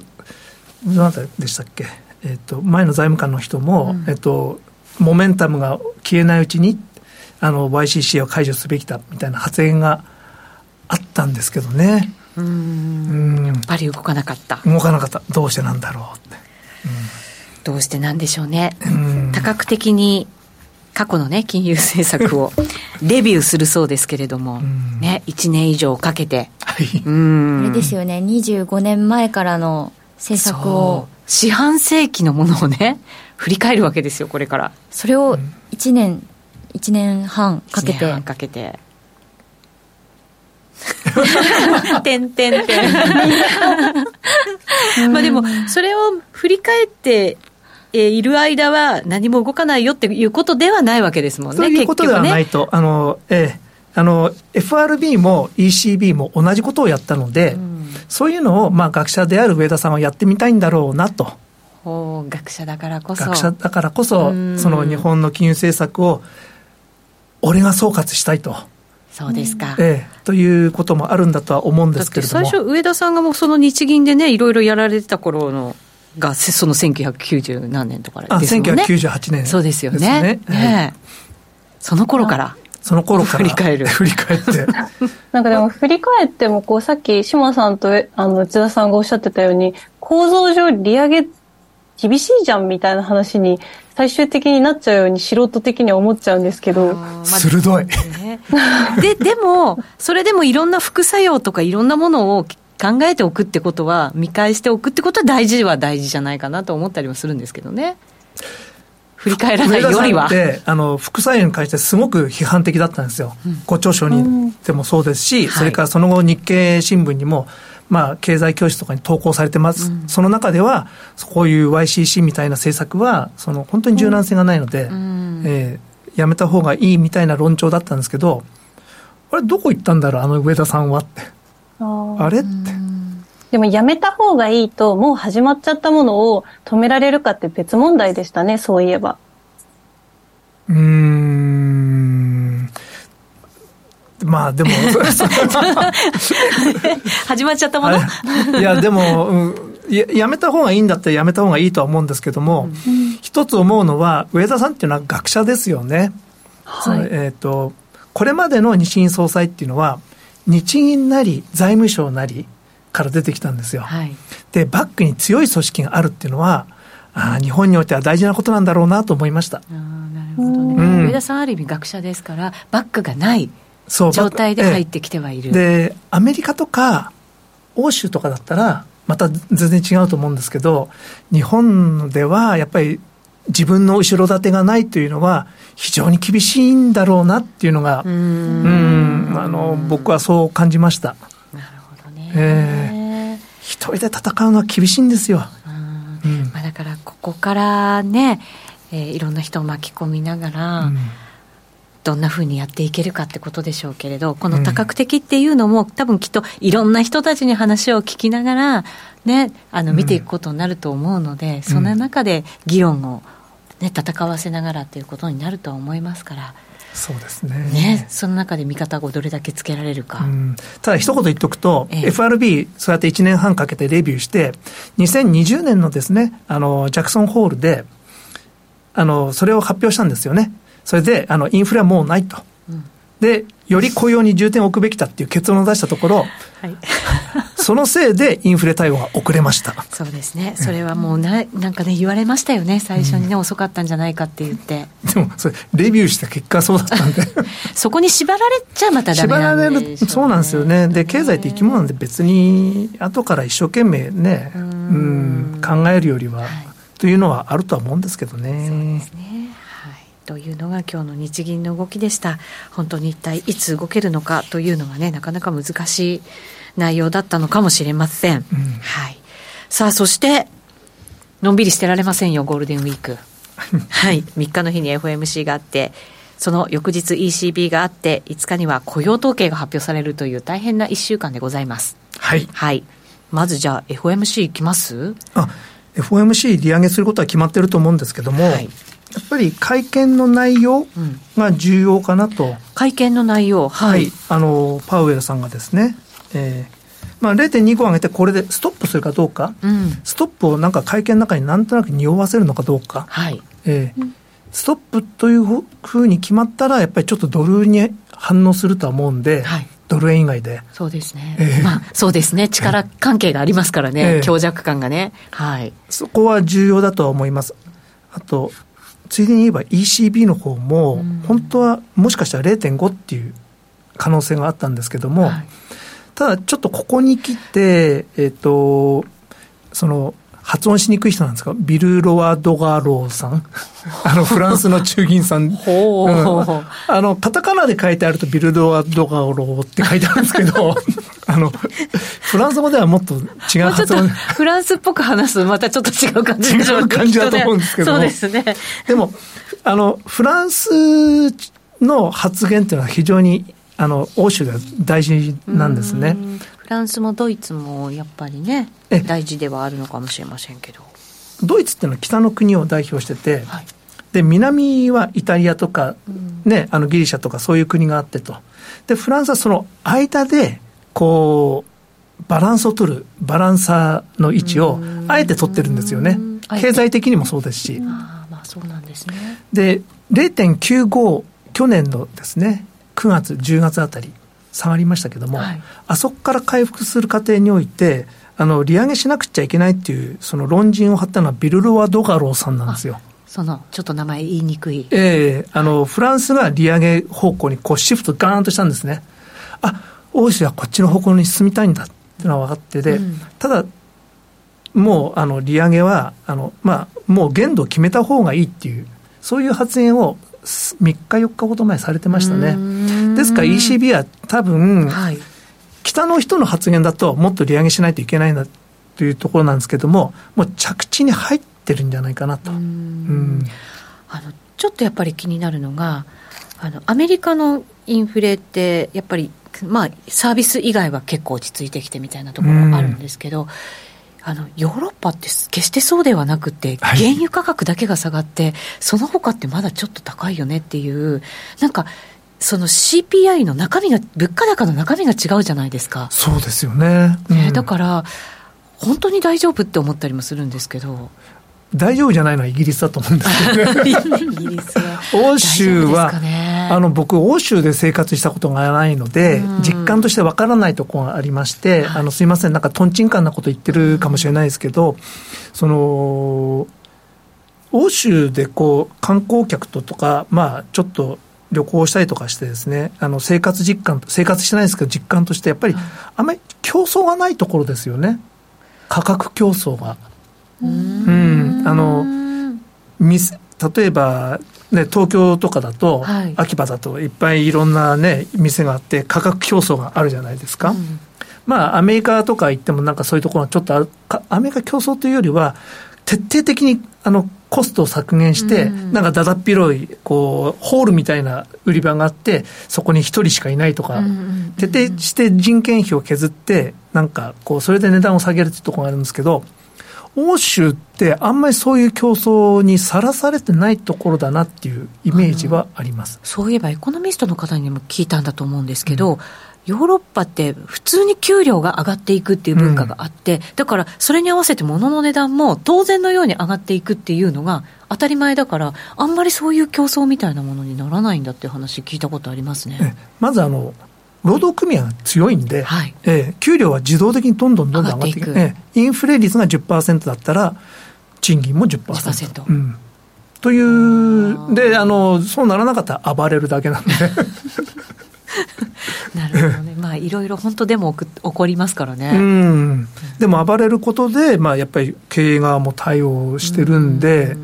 S2: 何でしたっけ？えっ、と前の財務官の人も、うん、えっ、とモメンタムが消えないうちにあの YCC を解除すべきだみたいな発言があったんですけどね。
S1: うんやっぱり動かなかった。
S2: 動かなかった。どうしてなんだろうって。
S1: うん、どうしてなんでしょうね。多角的に過去のね、金融政策を レビューするそうですけれども、ね、1年以上かけて。
S2: はい。
S3: うん。あれですよね、25年前からの政策を。
S1: 四半世紀のものをね、振り返るわけですよこれから。
S3: それを1年、うん、1年半かけて。
S1: かけて。てんてんてん。まあでもそれを振り返ってえいる間は何も動かないよっていうことではないわけですもんね、
S2: そういうことではないと、ね、あのええ。あの FRB も ECB も同じことをやったので、うん、そういうのを、まあ、学者である上田さんはやってみたいんだろうなと。
S1: 学者だからこそ。
S2: 学者だからこそ、その日本の金融政策を、俺が総括したいと。
S1: そうですか、
S2: ええ、ということもあるんだとは思うんですけれど
S1: も最初、上田さんがもうその日銀でね、いろいろやられてた頃のが、その1990何年とかですもんね。あ1998
S2: 年、
S1: そうですよね。ね、ね、その頃から。
S2: その頃から
S1: 振り返る。
S2: 振り返って。
S4: なんかでも振り返っても、こうさっき島さんとあの内田さんがおっしゃってたように、構造上利上げ厳しいじゃんみたいな話に最終的になっちゃうように素人的には思っちゃうんですけど。
S2: 鋭い。
S1: で、でも、それでもいろんな副作用とかいろんなものを考えておくってことは、見返しておくってことは大事は大事じゃないかなと思ったりもするんですけどね。振り返らないよりは。
S2: で、あの、副作用に関してすごく批判的だったんですよ。うん、ご著書にでもそうですし、うん、それからその後日経新聞にも、まあ、経済教室とかに投稿されてます、うん、その中では、こういう YCC みたいな政策は、その本当に柔軟性がないので、うん、えー、やめた方がいいみたいな論調だったんですけど、あれ、どこ行ったんだろう、あの上田さんはって。あれって。
S4: でもやめた方がいいと、もう始まっちゃったものを止められるかって別問題でしたね、そういえば。
S2: うん。まあでも
S1: 始まっちゃったもの？
S2: い。やでも、うん、ややめた方がいいんだったらやめた方がいいとは思うんですけども、うん、一つ思うのは上田さんっていうのは学者ですよね。はい、えっ、ー、とこれまでの日銀総裁っていうのは日銀なり財務省なりから出てきたんですよ。はい、で、バックに強い組織があるっていうのは、あ日本においては大事なことなんだろうなと思いました。あ
S1: なるほどね、うん、上田さんある意味学者ですから、バックがない状態で入ってきてはいる。
S2: で、アメリカとか欧州とかだったら、また全然違うと思うんですけど、日本ではやっぱり自分の後ろ盾がないというのは、非常に厳しいんだろうなっていうのが、うん、あの僕はそう感じました。えー、一人で戦うのは厳しいんですよ。
S1: うん、まあ、だからここからね、えー、いろんな人を巻き込みながら、うん、どんなふうにやっていけるかってことでしょうけれど、この多角的っていうのも、うん、多分きっといろんな人たちに話を聞きながら、ね、あの見ていくことになると思うので、そん。な中で議論を、ね、戦わせながらっていうことになるとは思いますから。
S2: そうですね。
S1: ねその中で見方をどれだけつけられるか、う
S2: ん、ただ一言言っとくと、ええ、FRB そうやって1年半かけてレビューして2020年のですねあのジャクソンホールであのそれを発表したんですよねそれであのインフレはもうないと、うん、でより雇用に重点を置くべきだっていう結論を出したところ、はい、そのせいでインフレ対応は遅れました。
S1: そうですね、それはもうななんかね、言われましたよね、最初にね、うん、遅かったんじゃないかって言って。
S2: でも、それ、レビューした結果、そうだったんで。
S1: そこに縛られちゃまたダメなんで、ね、縛られる、
S2: そうなんですよね、で経済って生き物なんで、別に後から一生懸命ね、うん考えるよりは、はい、というのはあるとは思うんですけどね。そうですね
S1: というのが今日の日銀の動きでした。本当に一体いつ動けるのかというのがね、なかなか難しい内容だったのかもしれません。うん、はい。さあ、そして、のんびりしてられませんよ、ゴールデンウィーク。はい。3日の日に FOMC があって、その翌日 ECB があって、5日には雇用統計が発表されるという大変な1週間でございます。
S2: はい。
S1: はい。まずじゃあ FOMC いきます？
S2: あ、FOMC 利上げすることは決まってると思うんですけども、はい、やっぱり会見の内容が重要かなと。うん、
S1: 会見の内容、
S2: はい、はい。あの、パウエルさんがですね、えー、まあ、0.25上げて、これでストップするかどうか、うん、ストップをなんか会見の中になんとなく匂わせるのかどうか、はいえー、ストップというふうに決まったら、やっぱりちょっとドルに反応するとは思うんで、はい、ドル円以外で。
S1: そうですね。えー、まあ、そうですね。力関係がありますからね、えー、強弱感がね。はい。
S2: そこは重要だとは思います。あと、ついでに言えば ECB の方も、本当はもしかしたら0.5っていう可能性があったんですけども、はい。ただちょっとここに来て、えっ、ー、と、その、発音しにくい人なんですか？ビル・ロワ・ドガローさん？あの、フランスの中銀さん。ほう、うん、あの、カタカナで書いてあるとビル・ロワ・ドガローって書いてあるんですけど、あの、フランス語ではもっと違う発音。
S1: フランスっぽく話すまたちょっと違う感じ
S2: 違う感じだと思うんですけど
S1: そうですね。
S2: でも、あの、フランスの発言っていうのは非常に、あの、欧州が大事なんですね。
S1: フランスもドイツもやっぱりね大事ではあるのかもしれませんけど。
S2: ドイツっていうのは北の国を代表してて、はい、で南はイタリアとか、ね、あのギリシャとかそういう国があってと。でフランスはその間でこうバランスを取るバランサーの位置をあえて取ってるんですよね。経済的にもそうですし。
S1: あまあそうなんですね。
S2: で0.95去年のですね9月10月あたり下がりましたけども、はい、あそこから回復する過程において、あの利上げしなくちゃいけないっていう、その論陣を張ったのはビルロワ・ドガローさんなんですよ。
S1: そのちょっと名前言いにくい。
S2: ええー、あの、フランスが利上げ方向にこうシフトガーンとしたんですね。あ欧州はこっちの方向に進みたいんだっていうのは分かってて、うん、ただ、もうあの利上げはあの、まあ、もう限度を決めた方がいいっていう、そういう発言を3日、4日ほど前されてましたね。ですから ECB は多分、はい、北の人の発言だともっと利上げしないといけないんだというところなんですけども、もう着地に入ってるんじゃないかなと。うん。
S1: あのちょっとやっぱり気になるのが、あのアメリカのインフレって、やっぱり、まあ、サービス以外は結構落ち着いてきてみたいなところあるんですけど、あのヨーロッパって決してそうではなくて、原油価格だけが下がって、その他ってまだちょっと高いよねっていう、なんか、その CPI の中身が、物価高の中身が違うじゃないですか。
S2: そうですよね。
S1: うん、ねだから、本当に大丈夫って思ったりもするんですけど。
S2: 大丈夫じゃないのはイギリスだと思うんですけど、ね、イギリスは欧州は、ね、あの僕、欧州で生活したことがないので、実感としてわからないところがありまして、あのすみません、なんかとんちんかんなこと言ってるかもしれないですけど、その欧州でこう観光客ととか、まあ、ちょっと旅行したりとかしてですね、あの生活実感、生活してないですけど、実感として、やっぱり、あんまり競争がないところですよね、価格競争が。うん、あの例えば、ね、東京とかだと、はい、秋葉だといっぱいいろんな、ね、店があって価格競争があるじゃないですか。うん、まあ、アメリカとか行ってもなんかそういうところがちょっとある。アメリカ競争というよりは徹底的にあのコストを削減して、うん、なんかだだっ広いこうホールみたいな売り場があってそこに一人しかいないとか、徹底して人件費を削ってなんかこうそれで値段を下げるっていうところがあるんですけど欧州ってあんまりそういう競争にさらされてないところだなっていうイメージはあります。
S1: そういえばエコノミストの方にも聞いたんだと思うんですけど、うん、ヨーロッパって普通に給料が上がっていくっていう文化があって、うん、だからそれに合わせて物の値段も当然のように上がっていくっていうのが当たり前だからあんまりそういう競争みたいなものにならないんだっていう話聞いたことありますね。
S2: まずあの労働組合が強いんで、はい、えー、給料は自動的にどんどんどんどん上がっていく。いえー、インフレ率が10%だったら、賃金も10%。10%うん、という、であの、そうならなかったら暴れるだけなんで。
S1: なるほどね、まあ、いろいろ本当でも起こりますからね。う
S2: ん、でも暴れることで、まあ、やっぱり経営側も対応してるんで、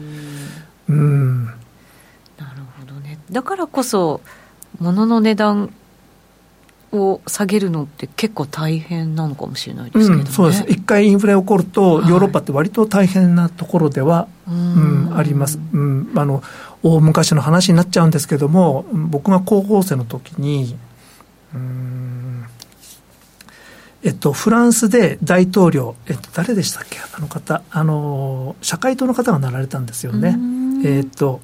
S2: うん。なる
S1: ほどね。だからこそ、物の値段を下げるのって結構大変なのかもしれないですけど、ね。うん、
S2: そうです。一回インフレ起こると、ヨーロッパって割と大変なところでは、はい、うんあります、うん、あの大昔の話になっちゃうんですけども僕が高校生の時にうんえっと、フランスで大統領、えっと、誰でしたっけ？あの方あの社会党の方がなられたんですよねえっと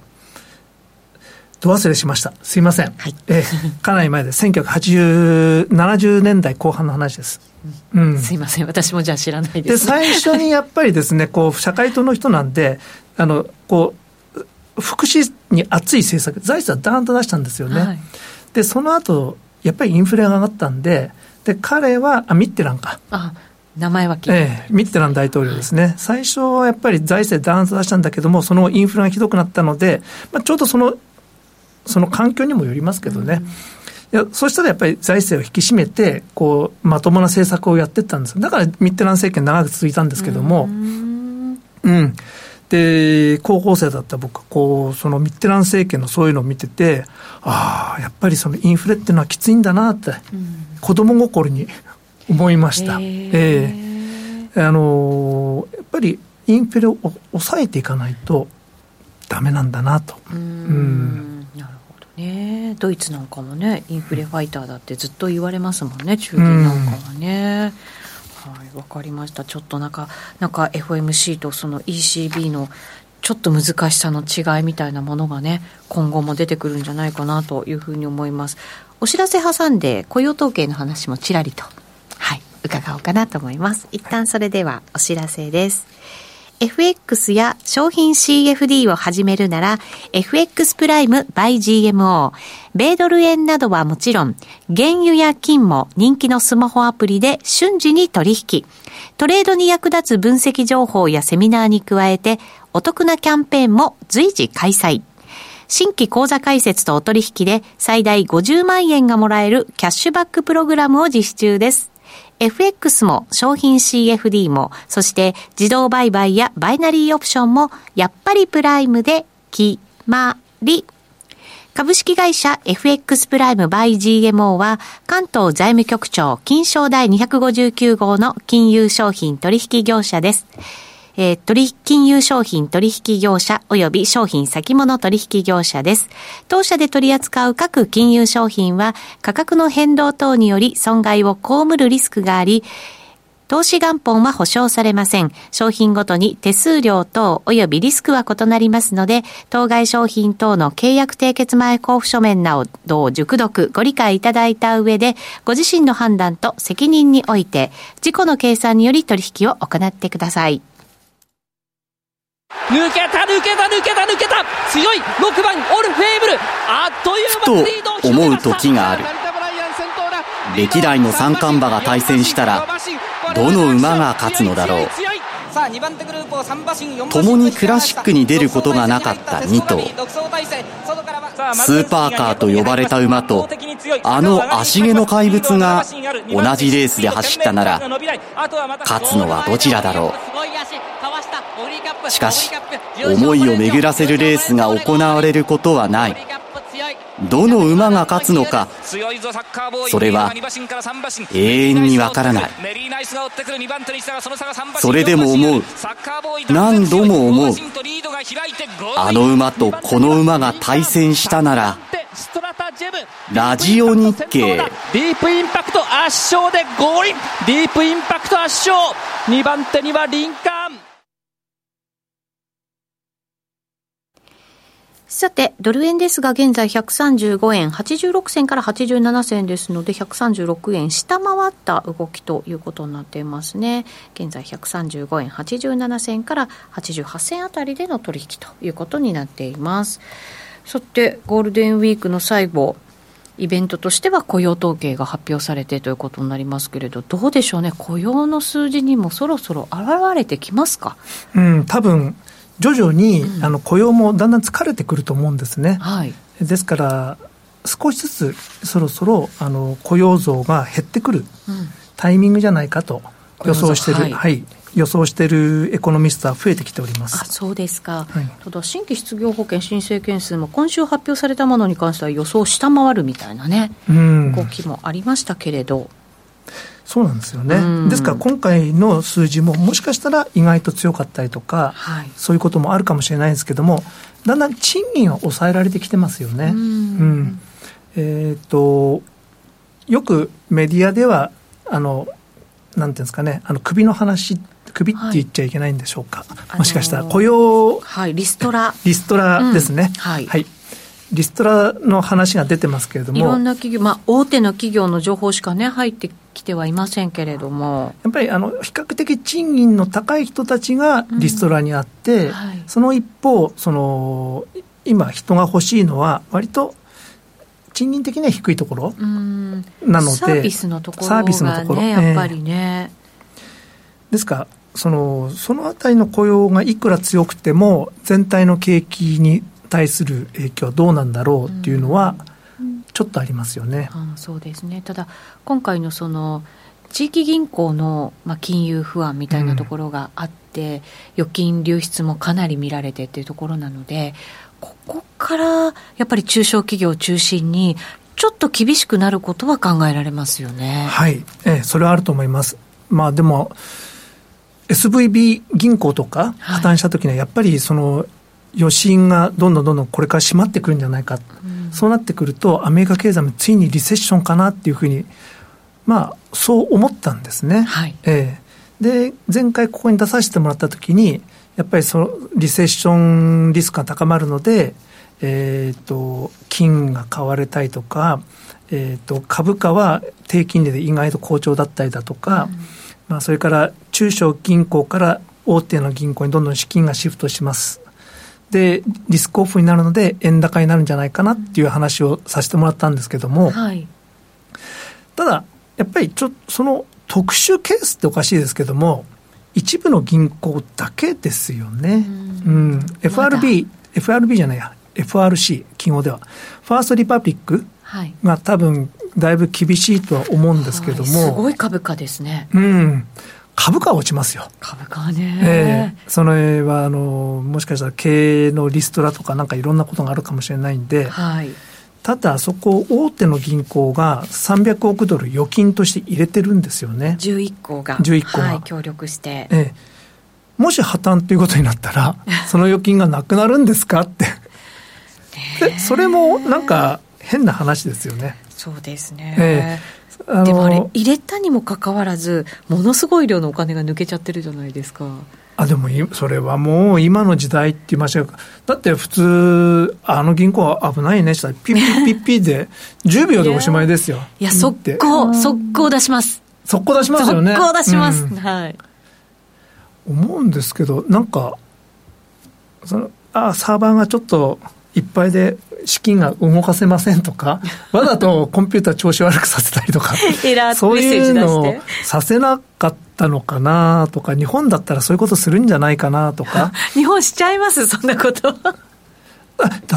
S2: ど忘れしました。すいません。はい、えー、かなり前です。1980、70年代後半の話です。
S1: うん、すいません。私もじゃあ知らないです、
S2: ね、で、最初にやっぱりですね、こう、社会党の人なんで、あの、こう、福祉に熱い政策、財政はダーンと出したんですよね。はい、で、その後、やっぱりインフレが上がったんで、で、彼は、あ、ミッテランか。
S1: あ名前は聞い
S2: ええ、ミッテラン大統領ですね、はい、最初はやっぱり財政ダーンと出したんだけども、そのインフレがひどくなったので、まあ、ちょうどそのその環境にもよりますけどね。いやそうしたらやっぱり財政を引き締めてこうまともな政策をやっていったんですだからミッテラン政権長く続いたんですけどもうん。で、高校生だった僕こう、そのミッテラン政権のそういうのを見てて、ああ、やっぱりそのインフレっていうのはきついんだなって、うん、子供心に思いました。えー、えー、あのー、やっぱりインフレを抑えていかないとダメなんだなと。うんうん
S1: なるほどね。ドイツなんかもね、インフレファイターだってずっと言われますもんね、中銀なんかはね。はい、わかりました。ちょっとなんか、なんか FOMC とその ECB のちょっと難しさの違いみたいなものがね、今後も出てくるんじゃないかなというふうに思います。お知らせ挟んで雇用統計の話もちらりと、はい、伺おうかなと思います。一旦それではお知らせです。FX や商品 CFD を始めるなら FX プライム by GMO 米ドル円などはもちろん原油や金も人気のスマホアプリで瞬時に取引。トレードに役立つ分析情報やセミナーに加えてお得なキャンペーンも随時開催。新規口座開設とお取引で最大50万円がもらえるキャッシュバックプログラムを実施中です。FX も商品 CFD も、そして自動売買やバイナリーオプションも、やっぱりプライムで決まり。株式会社 FX プライムバイ GMO は関東財務局長金賞第259号の金融商品取引業者です。えー、取引金融商品取引業者及び商品先物取引業者です。当社で取り扱う各金融商品は価格の変動等により損害を被るリスクがあり、投資元本は保証されません。商品ごとに手数料等及びリスクは異なりますので、当該商品等の契約締結前交付書面などを熟読、ご理解いただいた上で、ご自身の判断と責任において、自己の計算により取引を行ってください。
S7: 抜けた抜けた抜けた抜けた。強い。6番オルフェーブル。あっという間
S8: と思う時がある。歴代の三冠馬が対戦したらどの馬が勝つのだろう。共にクラシックに出ることがなかった2頭スーパーカーと呼ばれた馬とあの足毛の怪物が同じレースで走ったなら勝つのはどちらだろうしかし思いを巡らせるレースが行われることはない。どの馬が勝つのかそれは永遠にわからない。それでも思う。何度も思う。あの馬とこの馬が対戦したならラジオ日経。ディ
S7: ープインパクト圧勝でゴールディープインパクト圧勝。2番手にはリンカーン
S1: さて、ドル円ですが、現在135円86銭から87銭ですので、136円下回った動きということになっていますね。現在135円87銭から88銭あたりでの取引ということになっています。さて、ゴールデンウィークの最後、イベントとしては雇用統計が発表されてということになりますけれど、どうでしょうね、雇用の数字にもそろそろ現れてきますか？
S2: うん、多分徐々に、うん、あの雇用もだんだん疲れてくると思うんですね。はい、ですから少しずつそろそろあの雇用増が減ってくるタイミングじゃないかと予想してる、はい、はい、予想しているエコノミストは増えてきております。
S1: あそうですか、はい、ただ新規失業保険申請件数も今週発表されたものに関しては予想を下回るみたいなね、うん、動きもありましたけれど。
S2: そうなんですよね。ですから今回の数字ももしかしたら意外と強かったりとか、はい、そういうこともあるかもしれないですけども、だんだん賃金は抑えられてきてますよね。うんうんえっ、ー、と、よくメディアでは、あの、なんていうんですかね、あの、首の話、首って言っちゃいけないんでしょうか。はい、もしかしたら雇用、
S1: はい、リストラ。
S2: リストラですね。うん、はい、はいリストラの話が出てますけれども。
S1: いろんな企業、まあ、大手の企業の情報しかね、入ってきてはいませんけれども。
S2: やっぱり、あの、比較的賃金の高い人たちがリストラにあって、うんはい、その一方、その、今人が欲しいのは、割と、賃金的には低いところなので、サ
S1: ービスのところが、ね、サービスのところ、やっぱりね。
S2: ですから、そのそのあたりの雇用がいくら強くても、全体の景気に対する影響はどうなんだろうっていうのは、ちょっとありますよね。
S1: うん、そうですねただ今回のその地域銀行の、まあ、金融不安みたいなところがあって、て預金流出もかなり見られてっていうところなのでここからやっぱり中小企業を中心にちょっと厳しくなることは考えられますよね。
S2: はい、ええ、それはあると思います。まあでも SVB 銀行とか破綻した時にはやっぱりその余震がどんどんどんどんこれから閉まってくるんじゃないか、うん、そうなってくるとアメリカ経済もついにリセッションかなっていうふうにまあそう思ったんですね。はい、えー、で前回ここに出させてもらった時にやっぱりそのリセッションリスクが高まるので、えーと、金が買われたりとか、えーと、株価は低金利で意外と好調だったりだとか、うん、まあ、それから中小銀行から大手の銀行にどんどん資金がシフトします。で、リスクオフになるので、円高になるんじゃないかなっていう話をさせてもらったんですけども、はい、ただ、やっぱりちょっとその特殊ケースっておかしいですけども、一部の銀行だけですよね。うん、うん、FRB、FRB じゃないや、FRC、記号では、ファーストリパブリックが多分、だいぶ厳しいとは思うんですけども、はい、す
S1: ごい株価ですね。
S2: うん。株価は落ちますよ。
S1: 株価ね。
S2: ええー、それは、あの、もしかしたら経営のリストラとかなんかいろんなことがあるかもしれないんで、はい。ただ、そこ、大手の銀行が300億ドル預金として入れてるんですよね。
S1: 11個が。
S2: 11個が。
S1: はい、協力して。え
S2: え。もし破綻ということになったら、その預金がなくなるんですかって で。それもなんか変な話ですよね。
S1: そうですね。ええでもあれ、入れたにもかかわらず、ものすごい量のお金が抜けちゃってるじゃないですか。
S2: あでもそれはもう今の時代って言いましたかだって普通あの銀行は危ないねしたらピッピッピッピッで 10秒でおしまいですよ。
S1: いや速攻速攻出します。
S2: 速攻出しますよね。
S1: 速攻出します、うん、はい。
S2: 思うんですけどなんかそのあサーバーがちょっといっぱいで資金が動かせませんとか、わざとコンピューター調子悪くさせたりとか、そういうのをさせなかったのかなとか、日本だったらそういうことするんじゃないかなとか。
S1: 日本しちゃいますそんなこと。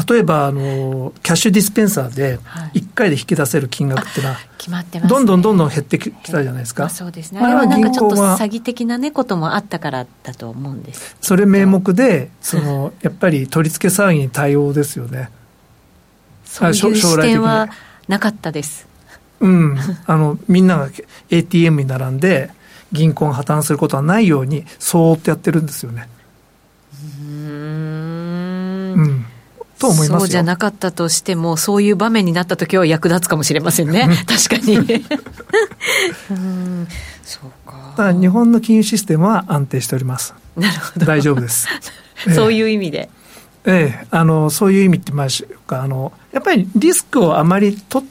S2: 例えばあのキャッシュディスペンサーで1回で引き出せる金額っていうのは、決まってます、ね、どんどんどんどん減ってきたじゃないですか、
S1: そうですね。あれはなんかちょっと詐欺的な、ね、こともあったからだと思うんです
S2: それ名目でその やっぱり取り付け騒ぎに対応ですよね。
S1: そういう視点はなかったです。
S2: うん、あのみんなが ATM に並んで銀行が破綻することはないようにそーっとやってるんですよね。
S1: うんうんと思いますそうじゃなかったとしても、そういう場面になった時は役立つかもしれませんね、確かに。
S2: うん。そうか。ただ日本の金融システムは安定しております。
S1: なるほど。
S2: 大丈夫です。
S1: そういう意味で。
S2: ええ、あのそういう意味ってましょうか。あのやっぱりリスクをあまり取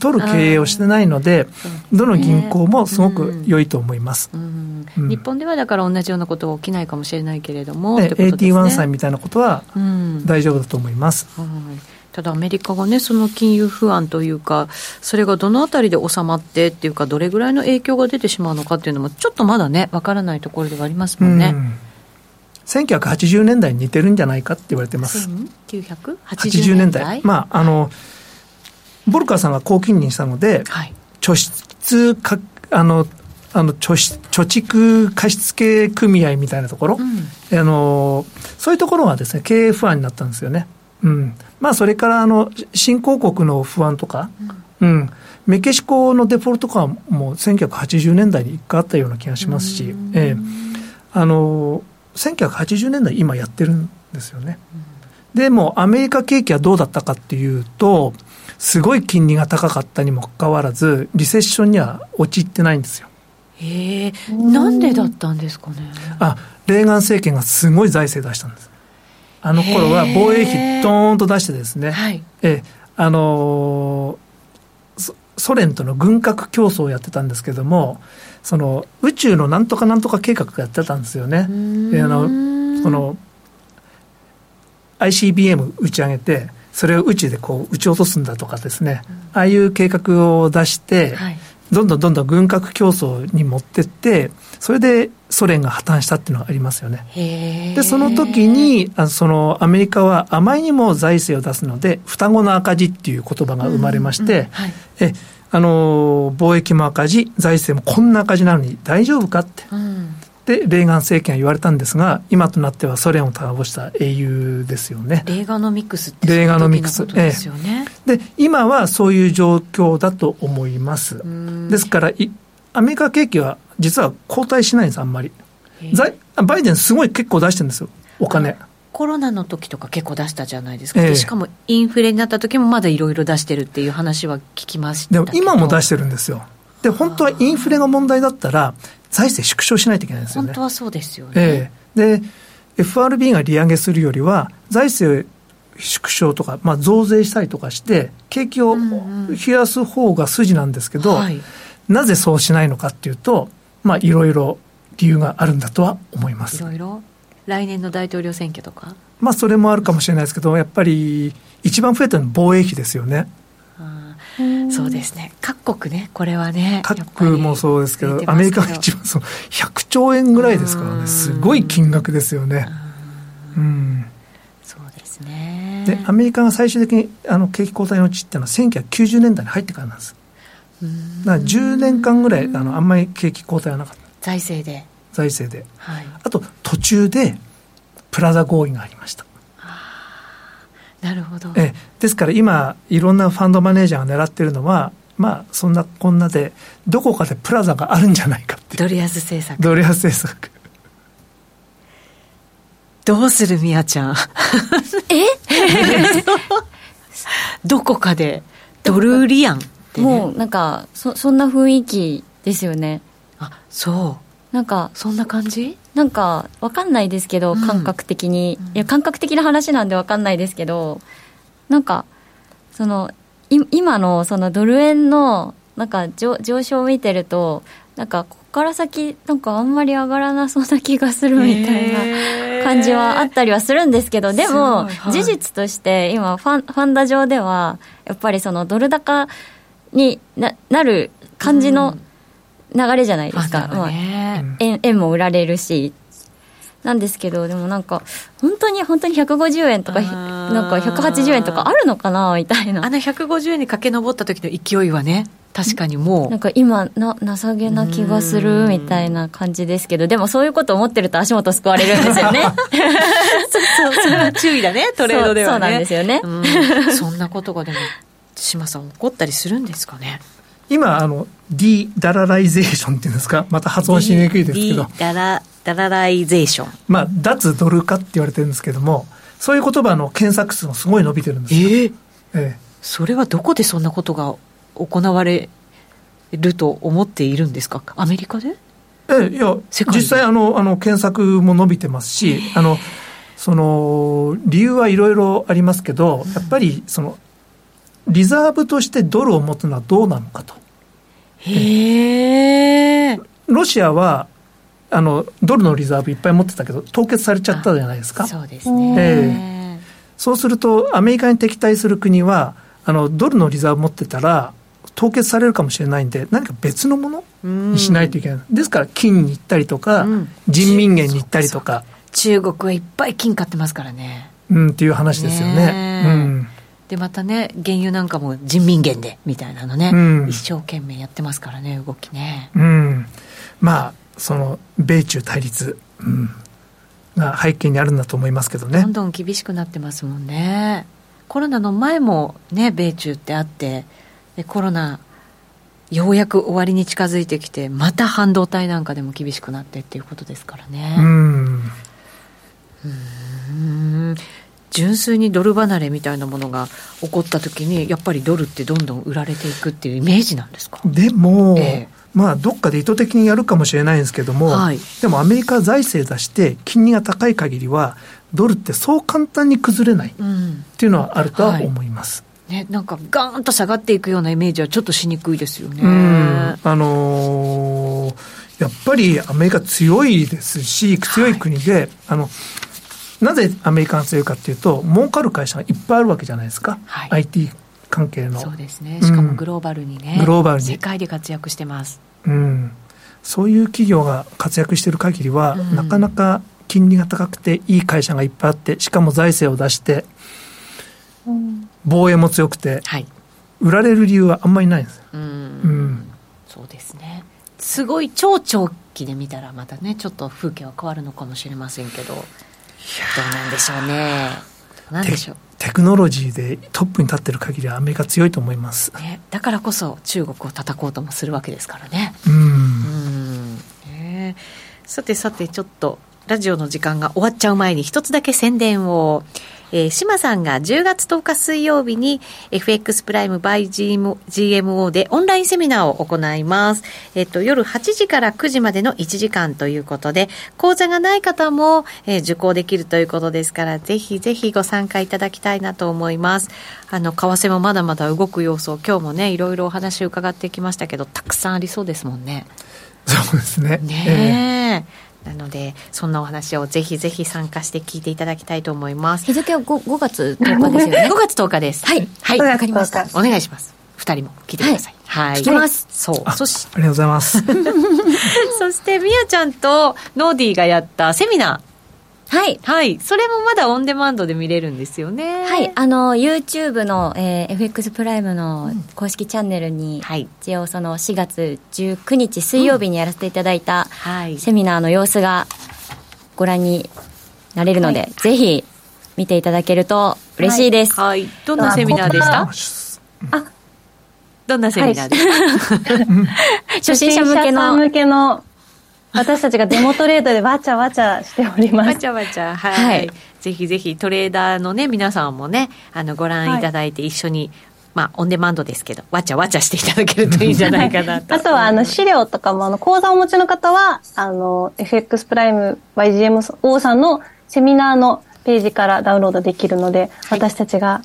S2: 取る経営をしてないので、どの銀行もすごく良いと思います、
S1: 日本ではだから同じようなことが起きないかもしれないけれども、ね、
S2: AT1 債みたいなことは大丈夫だと思います。
S1: ただアメリカがね、その金融不安というか、それがどのあたりで収まってっていうか、どれぐらいの影響が出てしまうのかっていうのも、ちょっとまだね、わからないところではありますもんね。うん。
S2: 1980年代に似てるんじゃないかって言われてます。
S1: 1980年代。
S2: まあ、あの、ボルカーさんが高金利にしたので、はい、貯出か、あの、あの貯貯蓄貸付組合みたいなところ、うん、あのそういうところはですね経営不安になったんですよね。うん、まあそれからあの新興国の不安とか、うん、うん、メキシコのデフォルトかも1980年代に一回あったような気がしますし、ええ、あの1980年代今やってるんですよね。でもアメリカ景気はどうだったかっていうと、すごい金利が高かったにもかかわらず、リセッションには陥ってないんですよ。
S1: へえ、なんでだったんですかね。
S2: あ、レーガン政権がすごい財政出したんです。あの頃は防衛費ドーンと出してですね、はい、えあのー、ソ連との軍拡競争をやってたんですけども、その宇宙のなんとかなんとか計画やってたんですよね。あのその ICBM 打ち上げてそれを宇宙でこう撃ち落とすんだとかですね、ああいう計画を出して、はい、どんどんどんどん軍拡競争に持ってってそれでソ連が破綻したっていうのがありますよね。でその時にあそのアメリカはあまりにも財政を出すので双子の赤字っていう言葉が生まれまして、はい、えあの貿易も赤字財政もこんな赤字なのに大丈夫かって、うん、でレーガン政権は言われたんですが今となってはソ連を倒した英雄ですよね。
S1: レーガノミクスってレーガノミクスですよね、
S2: ええ、で今はそういう状況だと思います。ですからアメリカ景気は実は後退しないんですあんまり。バイデンすごい結構出してるんですよお金。
S1: コロナの時とか結構出したじゃないですか、えしかもインフレになった時もまだいろいろ出してるっていう話は聞きました
S2: でも今も出してるんですよ。で本当はインフレが問題だったら財政縮小しないといけないんですよね。
S1: 本当はそうですよね、
S2: えで FRB が利上げするよりは財政縮小とか、まあ、増税したりとかして景気を冷やす方が筋なんですけど、うんうんはい、なぜそうしないのかっていうとまあいろいろ理由があるんだとは思います。い
S1: ろいろ？来年の大統領選挙とか？
S2: まあそれもあるかもしれないですけどやっぱり一番増えたのは防衛費ですよね
S1: そうですね。各国ねこれはね
S2: 各国もそうですけどアメリカが一番そう100兆円ぐらいですからね。すごい金額ですよね。うん。
S1: そうですね。
S2: でアメリカが最終的にあの景気後退のうちっていうのは1990年代に入ってからなんです。だから10年間ぐらいあのあんまり景気後退はなかった。
S1: 財政で。
S2: 財政で、はい、あと途中でプラザ合意がありました
S1: なるほど。
S2: えですから今いろんなファンドマネージャーが狙ってるのはまあそんなこんなでどこかでプラザがあるんじゃないかって
S1: ドル安政策
S2: ドル安政策
S1: どうするみやちゃん？
S3: え？
S1: どこかでドルリアン、ね、
S3: もうなんかそそんな雰囲気ですよね。
S1: あそう
S3: なんか
S1: そんな感じ？
S3: なんか分かんないですけど、感覚的に、うん、いや感覚的な話なんで分かんないですけどなんかそのい今のそのドル円のなんか上上昇を見てるとなんかここから先なんかあんまり上がらなそうな気がするみたいな感じはあったりはするんですけどでも事実として今ファンファンダ上ではやっぱりそのドル高にななる感じの、うん流れじゃないですか、まあ、円円も売られるし。なんですけどでもなんか本当に本当に150円とかなんか180円とかあるのかなみたいな。
S1: あの150円に駆け上った時の勢いはね確かにも
S3: う。なんか今な情けな気がするみたいな感じですけどでもそういうこと思ってると足元救われるんですよね。
S1: そうそうそれは注意だねトレードでは
S3: ね。そうなんですよね。
S1: そんなことがでも島さん起こったりするんですかね？
S2: 今あの de-dollarization っていうんですか？また発音しにくいですけど。
S1: De-dollarization。
S2: まあ脱ドル化って言われてるんですけどもそういう言葉の検索数もすごい伸びてるんですよ、えー、
S1: ええ、それはどこでそんなことが行われると思っているんですか？アメリカで？
S2: ええいや実際あのあの検索も伸びてますしあのその理由はいろいろありますけどやっぱりそのリザーブとしてドルを持つのはどうなのかと。
S1: へえ。
S2: ロシアはあのドルのリザーブいっぱい持ってたけど凍結されちゃったじゃないですか。
S1: そうですね、え
S2: ー、そうするとアメリカに敵対する国はあのドルのリザーブ持ってたら凍結されるかもしれないんで何か別のものにしないといけない、ですから金に行ったりとか、うん、人民元に行ったりとか。
S1: 中国はいっぱい金買ってますからね。
S2: うんっていう話ですよね。ね、うん
S1: でまたね原油なんかも人民元でみたいなのね、うん、一生懸命やってますからね動きね。
S2: うん。まあその米中対立、うん、が背景にあるんだと思いますけどね。
S1: どんどん厳しくなってますもんね。コロナの前もね米中ってあってでコロナようやく終わりに近づいてきてまた半導体なんかでも厳しくなってっていうことですからね。うん。うん純粋にドル離れみたいなものが起こったときに、やっぱりドルってどんどん売られていくっていうイメージなんですか？
S2: でも、えー、まあ、どっかで意図的にやるかもしれないんですけども、はい、でもアメリカ財政出して、金利が高い限りは、ドルってそう簡単に崩れないっていうのはあるとは思います。
S1: うんはい、ね、なんかガーンと下がっていくようなイメージはちょっとしにくいですよね。
S2: あのー、やっぱりアメリカ強いですし、強い国で、はい、あの、なぜアメリカが強いかっていうと儲かる会社がいっぱいあるわけじゃないですか、はい、IT 関係の。
S1: そうですね。しかもグローバルにね、
S2: うん、グローバルに。
S1: 世界で活躍してます。
S2: うん。そういう企業が活躍している限りは、うん、なかなか金利が高くていい会社がいっぱいあってしかも財政を出して、うん、防衛も強くて、はい、売られる理由はあんまりないんです。うん、
S1: うん、そうですね。すごい超長期で見たらまたねちょっと風景は変わるのかもしれませんけどどうなんでしょうね。
S2: なんでしょう。テクノロジーでトップに立ってる限りはアメリカ強いと思います、
S1: ね、だからこそ中国を叩こうともするわけですからね。
S2: うん。うん。
S1: ね。さてさてちょっとラジオの時間が終わっちゃう前に一つだけ宣伝をえー、島さんが10月10日水曜日に FX プライム by GMO でオンラインセミナーを行います。えっ、と、夜8時から9時までの1時間ということで、講座がない方も、えー、受講できるということですから、ぜひぜひご参加いただきたいなと思います。あの、為替もまだまだ動く要素、今日もね、いろいろお話伺ってきましたけど、たくさんありそうですもんね。
S2: そうですね。
S1: ねえーなのでそんなお話をぜひぜひ参加して聞いていただきたいと思います
S3: 日付は 5, 5月10日ですよね？
S1: 5月10日です
S3: はい
S1: はいわかりましたお願いします二人も聞いてください。
S3: はい。聞きます。
S1: そう。
S2: そしありがとうございます。
S1: そして、みやちゃんとノーディーがやったセミナー。
S3: はい。
S1: はい。それもまだオンデマンドで見れるんですよね。
S3: はい。あの、YouTube の、えー、FX プライムの公式チャンネルに、うん、はい。一応その4月19日水曜日にやらせていただいた、はい。セミナーの様子がご覧になれるので、はい、ぜひ見ていただけると嬉しいです。
S1: はい。はい、どんなセミナーでした？あ、どんなセミナーですか、はい、
S4: 初心者向けの。向けの私たちがデモトレードでわちゃわちゃしております。
S1: わちゃわちゃ、はい。はい、ぜひぜひトレーダーのね、皆さんもね、あの、ご覧いただいて一緒に、はい、まあ、オンデマンドですけど、わちゃわちゃしていただけるといいんじゃないかなと。
S4: あとは、あの、資料とかも、あの、講座をお持ちの方は、あの、FX プライム YGMO さんのセミナーのページからダウンロードできるので、はい、私たちが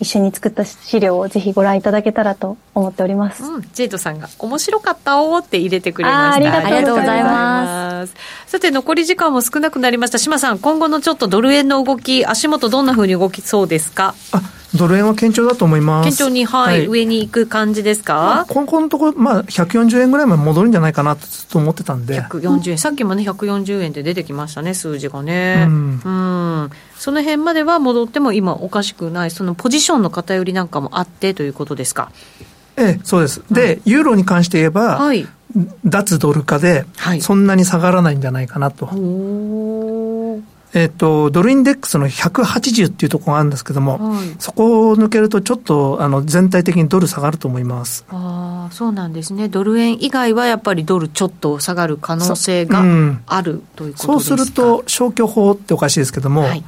S4: 一緒に作った資料をぜひご覧いただけたらと思っております。
S1: うん、ジェイドさんが面白かったおって入れてくれました。
S3: ありがとうございます。
S1: さて残り時間も少なくなりました。島さん、今後のちょっとドル円の動き、足元どんなふうに動きそうですか？
S2: あドル円は堅調だと思います。
S1: 堅調に、はい、はい、上に行く感じですか、まあ、
S2: 今後のところ、まあ、140円ぐらいまで戻るんじゃないかなとずっと思ってたんで。
S1: 140円、さっきもね、140円で出てきましたね、数字がね。うん。うんその辺までは戻っても今おかしくない、そのポジションの偏りなんかもあってということですか？
S2: ええ、そうです。で、ユーロに関して言えば、はい、脱ドル化で、そんなに下がらないんじゃないかなと。はいえっ、と、ドルインデックスの180っていうところがあるんですけども、はい、そこを抜けるとちょっとあの全体的にドル下がると思います。
S1: ああ、そうなんですね。ドル円以外はやっぱりドルちょっと下がる可能性がある、うん、ということですか？
S2: そうすると消去法っておかしいですけども、はい、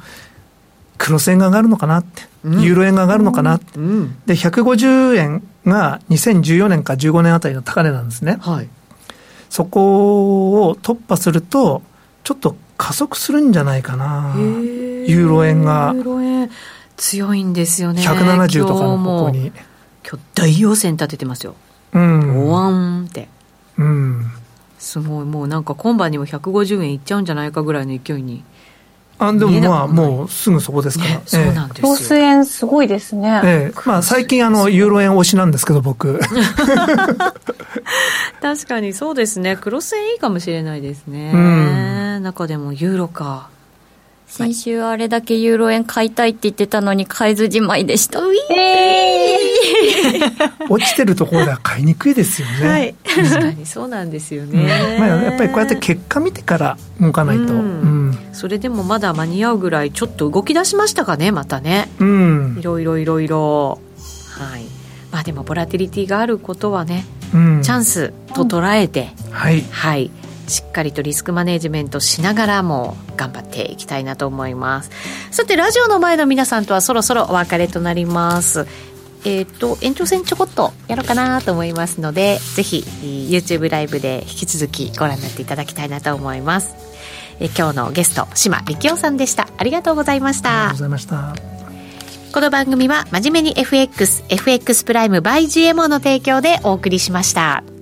S2: 黒線が上がるのかなって、ユーロ円が上がるのかなって、うん、で、150円が2014年か15年あたりの高値なんですね。はい、そこを突破すると、ちょっと加速するんじゃないかな、ユーロ円が。
S1: ユーロ円強いんですよね。
S2: 170とかのここに。
S1: 今日大陽線立ててますよ。うん。おわんって。うん。すごい、もうなんか今晩にも150円いっちゃうんじゃないかぐらいの勢いに。
S2: あでもまあ、もうすぐそこですから。ね、
S1: そうなんですよ。
S4: ロス円すごいですね。
S2: ええ、まあ最近あの、ユーロ円推しなんですけど、僕。
S1: 確かにそうですね。クロス円いいかもしれないですね。うん、中でもユーロか。
S3: 先週あれだけユーロ円買いたいって言ってたのに買えずじまいでした。
S1: え
S2: ー、落ちてるところでは買いにくいですよね。はい、
S1: 確かにそうなんですよね。
S2: うん、まあ、やっぱりこうやって結果見てから動かないと、うん、う
S1: ん、それでもまだ間に合うぐらいちょっと動き出しましたかねまたね。うん、いろいろいろいろ。はい。まあでもボラティリティがあることはね、うん、チャンスと捉えて、はい、はい。しっかりとリスクマネジメントしながらも頑張っていきたいなと思います。さてラジオの前の皆さんとはそろそろお別れとなりますえっ、ー、と延長戦ちょこっとやろうかなと思いますのでぜひ YouTube ライブで引き続きご覧になっていただきたいなと思います。え今日のゲスト島力夫さんでした。ありがとうございました。
S2: ありがとうございました。
S1: この番組は真面目に FXFX プライム by GMO の提供でお送りしました。